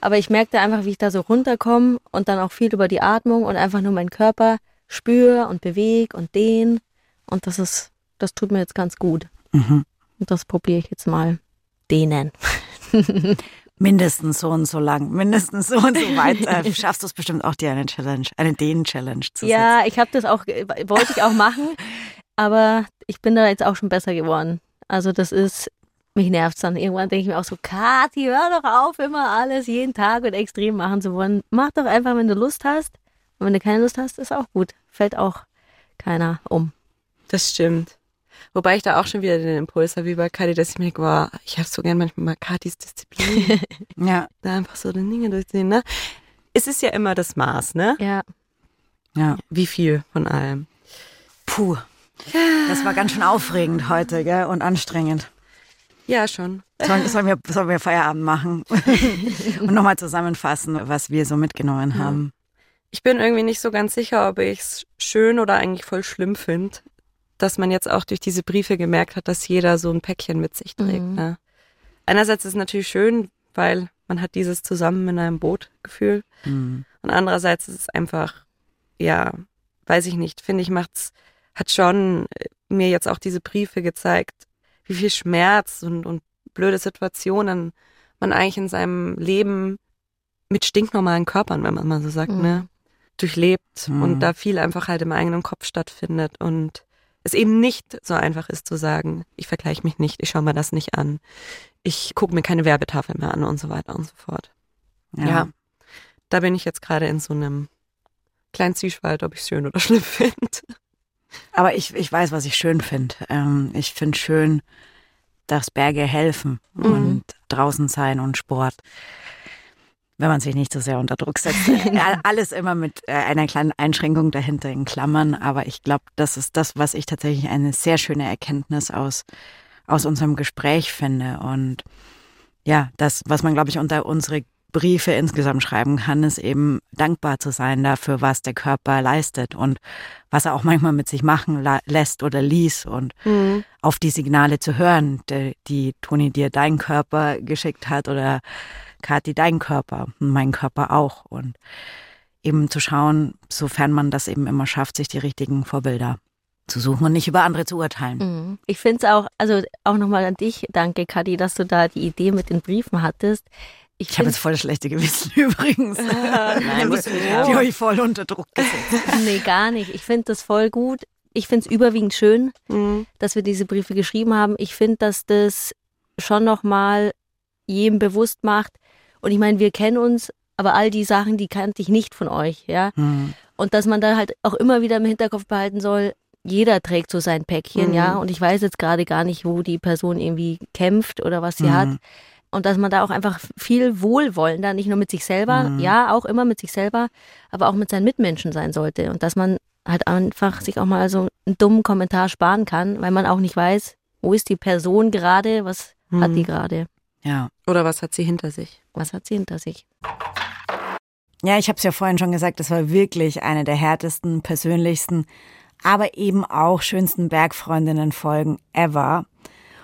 aber ich merke da einfach, wie ich da so runterkomme und dann auch viel über die Atmung und einfach nur meinen Körper spüre und bewege und dehn und das ist, das tut mir jetzt ganz gut. Mhm. Und das probiere ich jetzt mal. Dehnen. [LAUGHS] Mindestens so und so lang, mindestens so und so weit. [LAUGHS] Äh, schaffst du es bestimmt auch, dir eine Challenge, eine Dehnen-Challenge zu setzen. Ja, ich habe das auch, wollte ich auch machen, aber ich bin da jetzt auch schon besser geworden. Also das ist, mich nervt's dann. Irgendwann denke ich mir auch so, Kathi, hör doch auf, immer alles jeden Tag und extrem machen zu wollen. Mach doch einfach, wenn du Lust hast. Und wenn du keine Lust hast, ist auch gut. Fällt auch keiner um. Das stimmt. Wobei ich da auch schon wieder den Impuls habe, wie bei Kati, dass ich mir denke, wow, ich habe so gern manchmal mal Katis Disziplin. [LAUGHS] Ja, da einfach so den Dinge durchsehen, ne? Es ist ja immer das Maß, ne? Ja. ja. Wie viel von allem. Puh. Das war ganz schön aufregend heute, gell? Und anstrengend. Ja, schon. Sollen, sollen, wir, sollen wir Feierabend machen [LAUGHS] und nochmal zusammenfassen, was wir so mitgenommen haben? Ich bin irgendwie nicht so ganz sicher, ob ich es schön oder eigentlich voll schlimm finde, dass man jetzt auch durch diese Briefe gemerkt hat, dass jeder so ein Päckchen mit sich trägt. Mhm. Ne? Einerseits ist es natürlich schön, weil man hat dieses zusammen in einem Boot Gefühl. Mhm. Und andererseits ist es einfach, ja, weiß ich nicht, finde ich, macht's, hat schon äh, mir jetzt auch diese Briefe gezeigt, wie viel Schmerz und, und blöde Situationen man eigentlich in seinem Leben mit stinknormalen Körpern, wenn man mal so sagt, Mhm. ne, durchlebt Mhm. und da viel einfach halt im eigenen Kopf stattfindet und es eben nicht so einfach ist zu sagen, ich vergleiche mich nicht, ich schaue mir das nicht an, ich gucke mir keine Werbetafel mehr an und so weiter und so fort. Ja. Da bin ich jetzt gerade in so einem kleinen Zwiespalt, ob ich es schön oder [LAUGHS] schlimm finde. Aber ich, ich weiß, was ich schön finde. Ähm, ich finde schön, dass Berge helfen Mhm. und draußen sein und Sport. Wenn man sich nicht so sehr unter Druck setzt. [LAUGHS] Alles immer mit äh, einer kleinen Einschränkung dahinter in Klammern. Aber ich glaube, das ist das, was ich tatsächlich eine sehr schöne Erkenntnis aus, aus unserem Gespräch finde. Und ja, das, was man, glaube ich, unter unsere Briefe insgesamt schreiben kann, ist eben dankbar zu sein dafür, was der Körper leistet und was er auch manchmal mit sich machen lässt oder ließ und auf die Signale zu hören, die, die Toni dir dein Körper geschickt hat oder Kathi dein Körper und mein Körper auch und eben zu schauen, sofern man das eben immer schafft, sich die richtigen Vorbilder zu suchen und nicht über andere zu urteilen. Mhm. Ich finde es auch, also auch nochmal an dich, danke Kadi, dass du da die Idee mit den Briefen hattest. Ich, Ich habe jetzt voll das schlechte Gewissen [LAUGHS] übrigens. Nein, musst du nicht Die haben. euch voll unter Druck gesetzt. [LAUGHS] nee, gar nicht. Ich finde das voll gut. Ich finde es überwiegend schön, Mhm. dass wir diese Briefe geschrieben haben. Ich finde, dass das schon nochmal jedem bewusst macht. Und ich meine, wir kennen uns, aber all die Sachen, die kannte ich nicht von euch, ja. Hm. Und dass man da halt auch immer wieder im Hinterkopf behalten soll, jeder trägt so sein Päckchen, Mhm. ja. Und ich weiß jetzt gerade gar nicht, wo die Person irgendwie kämpft oder was sie Mhm. hat. Und dass man da auch einfach viel wohlwollender, nicht nur mit sich selber, Mhm. ja, auch immer mit sich selber, aber auch mit seinen Mitmenschen sein sollte. Und dass man halt einfach sich auch mal so einen dummen Kommentar sparen kann, weil man auch nicht weiß, wo ist die Person gerade, was hat Mhm. die gerade, Ja. Oder was hat sie hinter sich? was hat sie hinter sich. Ja, ich habe es ja vorhin schon gesagt, das war wirklich eine der härtesten, persönlichsten, aber eben auch schönsten Bergfreundinnen-Folgen ever.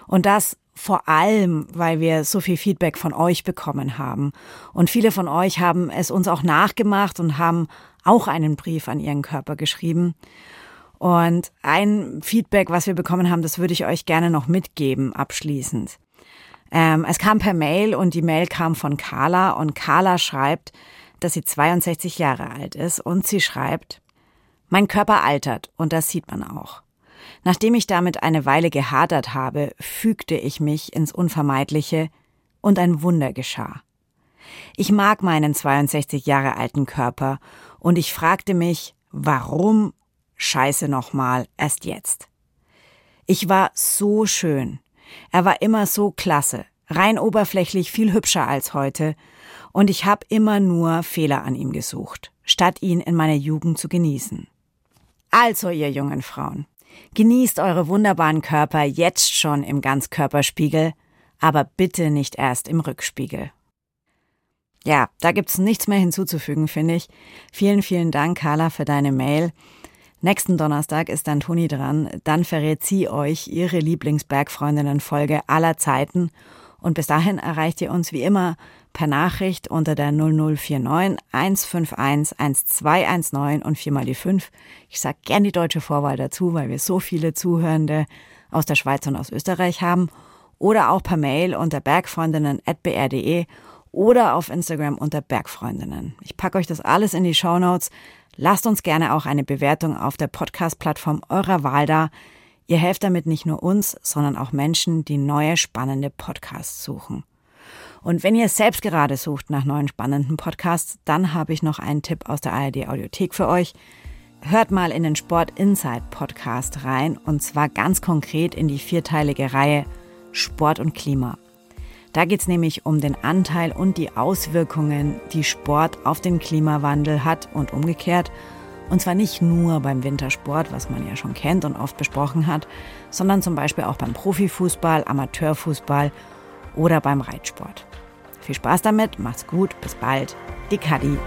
Und das vor allem, weil wir so viel Feedback von euch bekommen haben. Und viele von euch haben es uns auch nachgemacht und haben auch einen Brief an ihren Körper geschrieben. Und ein Feedback, was wir bekommen haben, das würde ich euch gerne noch mitgeben, abschließend. Ähm, es kam per Mail und die Mail kam von Carla und Carla schreibt, dass sie 62 Jahre alt ist und sie schreibt, mein Körper altert und das sieht man auch. Nachdem ich damit eine Weile gehadert habe, fügte ich mich ins Unvermeidliche und ein Wunder geschah. Ich mag meinen 62 Jahre alten Körper und ich fragte mich, warum Scheiße nochmal erst jetzt. Ich war so schön. Er war immer so klasse, rein oberflächlich viel hübscher als heute, und ich habe immer nur Fehler an ihm gesucht, statt ihn in meiner Jugend zu genießen. Also, ihr jungen Frauen, genießt eure wunderbaren Körper jetzt schon im Ganzkörperspiegel, aber bitte nicht erst im Rückspiegel. Ja, da gibt's nichts mehr hinzuzufügen, finde ich. Vielen, vielen Dank, Carla, für deine Mail. Nächsten Donnerstag ist dann Toni dran. Dann verrät sie euch ihre Lieblingsbergfreundinnen-Folge aller Zeiten. Und bis dahin erreicht ihr uns wie immer per Nachricht unter der 0049 151 1219 und viermal die 5. Ich sag gern die deutsche Vorwahl dazu, weil wir so viele Zuhörende aus der Schweiz und aus Österreich haben. Oder auch per Mail unter bergfreundinnen.br.de oder auf Instagram unter Bergfreundinnen. Ich packe euch das alles in die Show Notes. Lasst uns gerne auch eine Bewertung auf der Podcast-Plattform eurer Wahl da. Ihr helft damit nicht nur uns, sondern auch Menschen, die neue spannende Podcasts suchen. Und wenn ihr selbst gerade sucht nach neuen spannenden Podcasts, dann habe ich noch einen Tipp aus der ARD Audiothek für euch. Hört mal in den Sport Insight Podcast rein und zwar ganz konkret in die vierteilige Reihe Sport und Klima. Da geht es nämlich um den Anteil und die Auswirkungen, die Sport auf den Klimawandel hat und umgekehrt. Und zwar nicht nur beim Wintersport, was man ja schon kennt und oft besprochen hat, sondern zum Beispiel auch beim Profifußball, Amateurfußball oder beim Reitsport. Viel Spaß damit, macht's gut, bis bald. Die Kadi.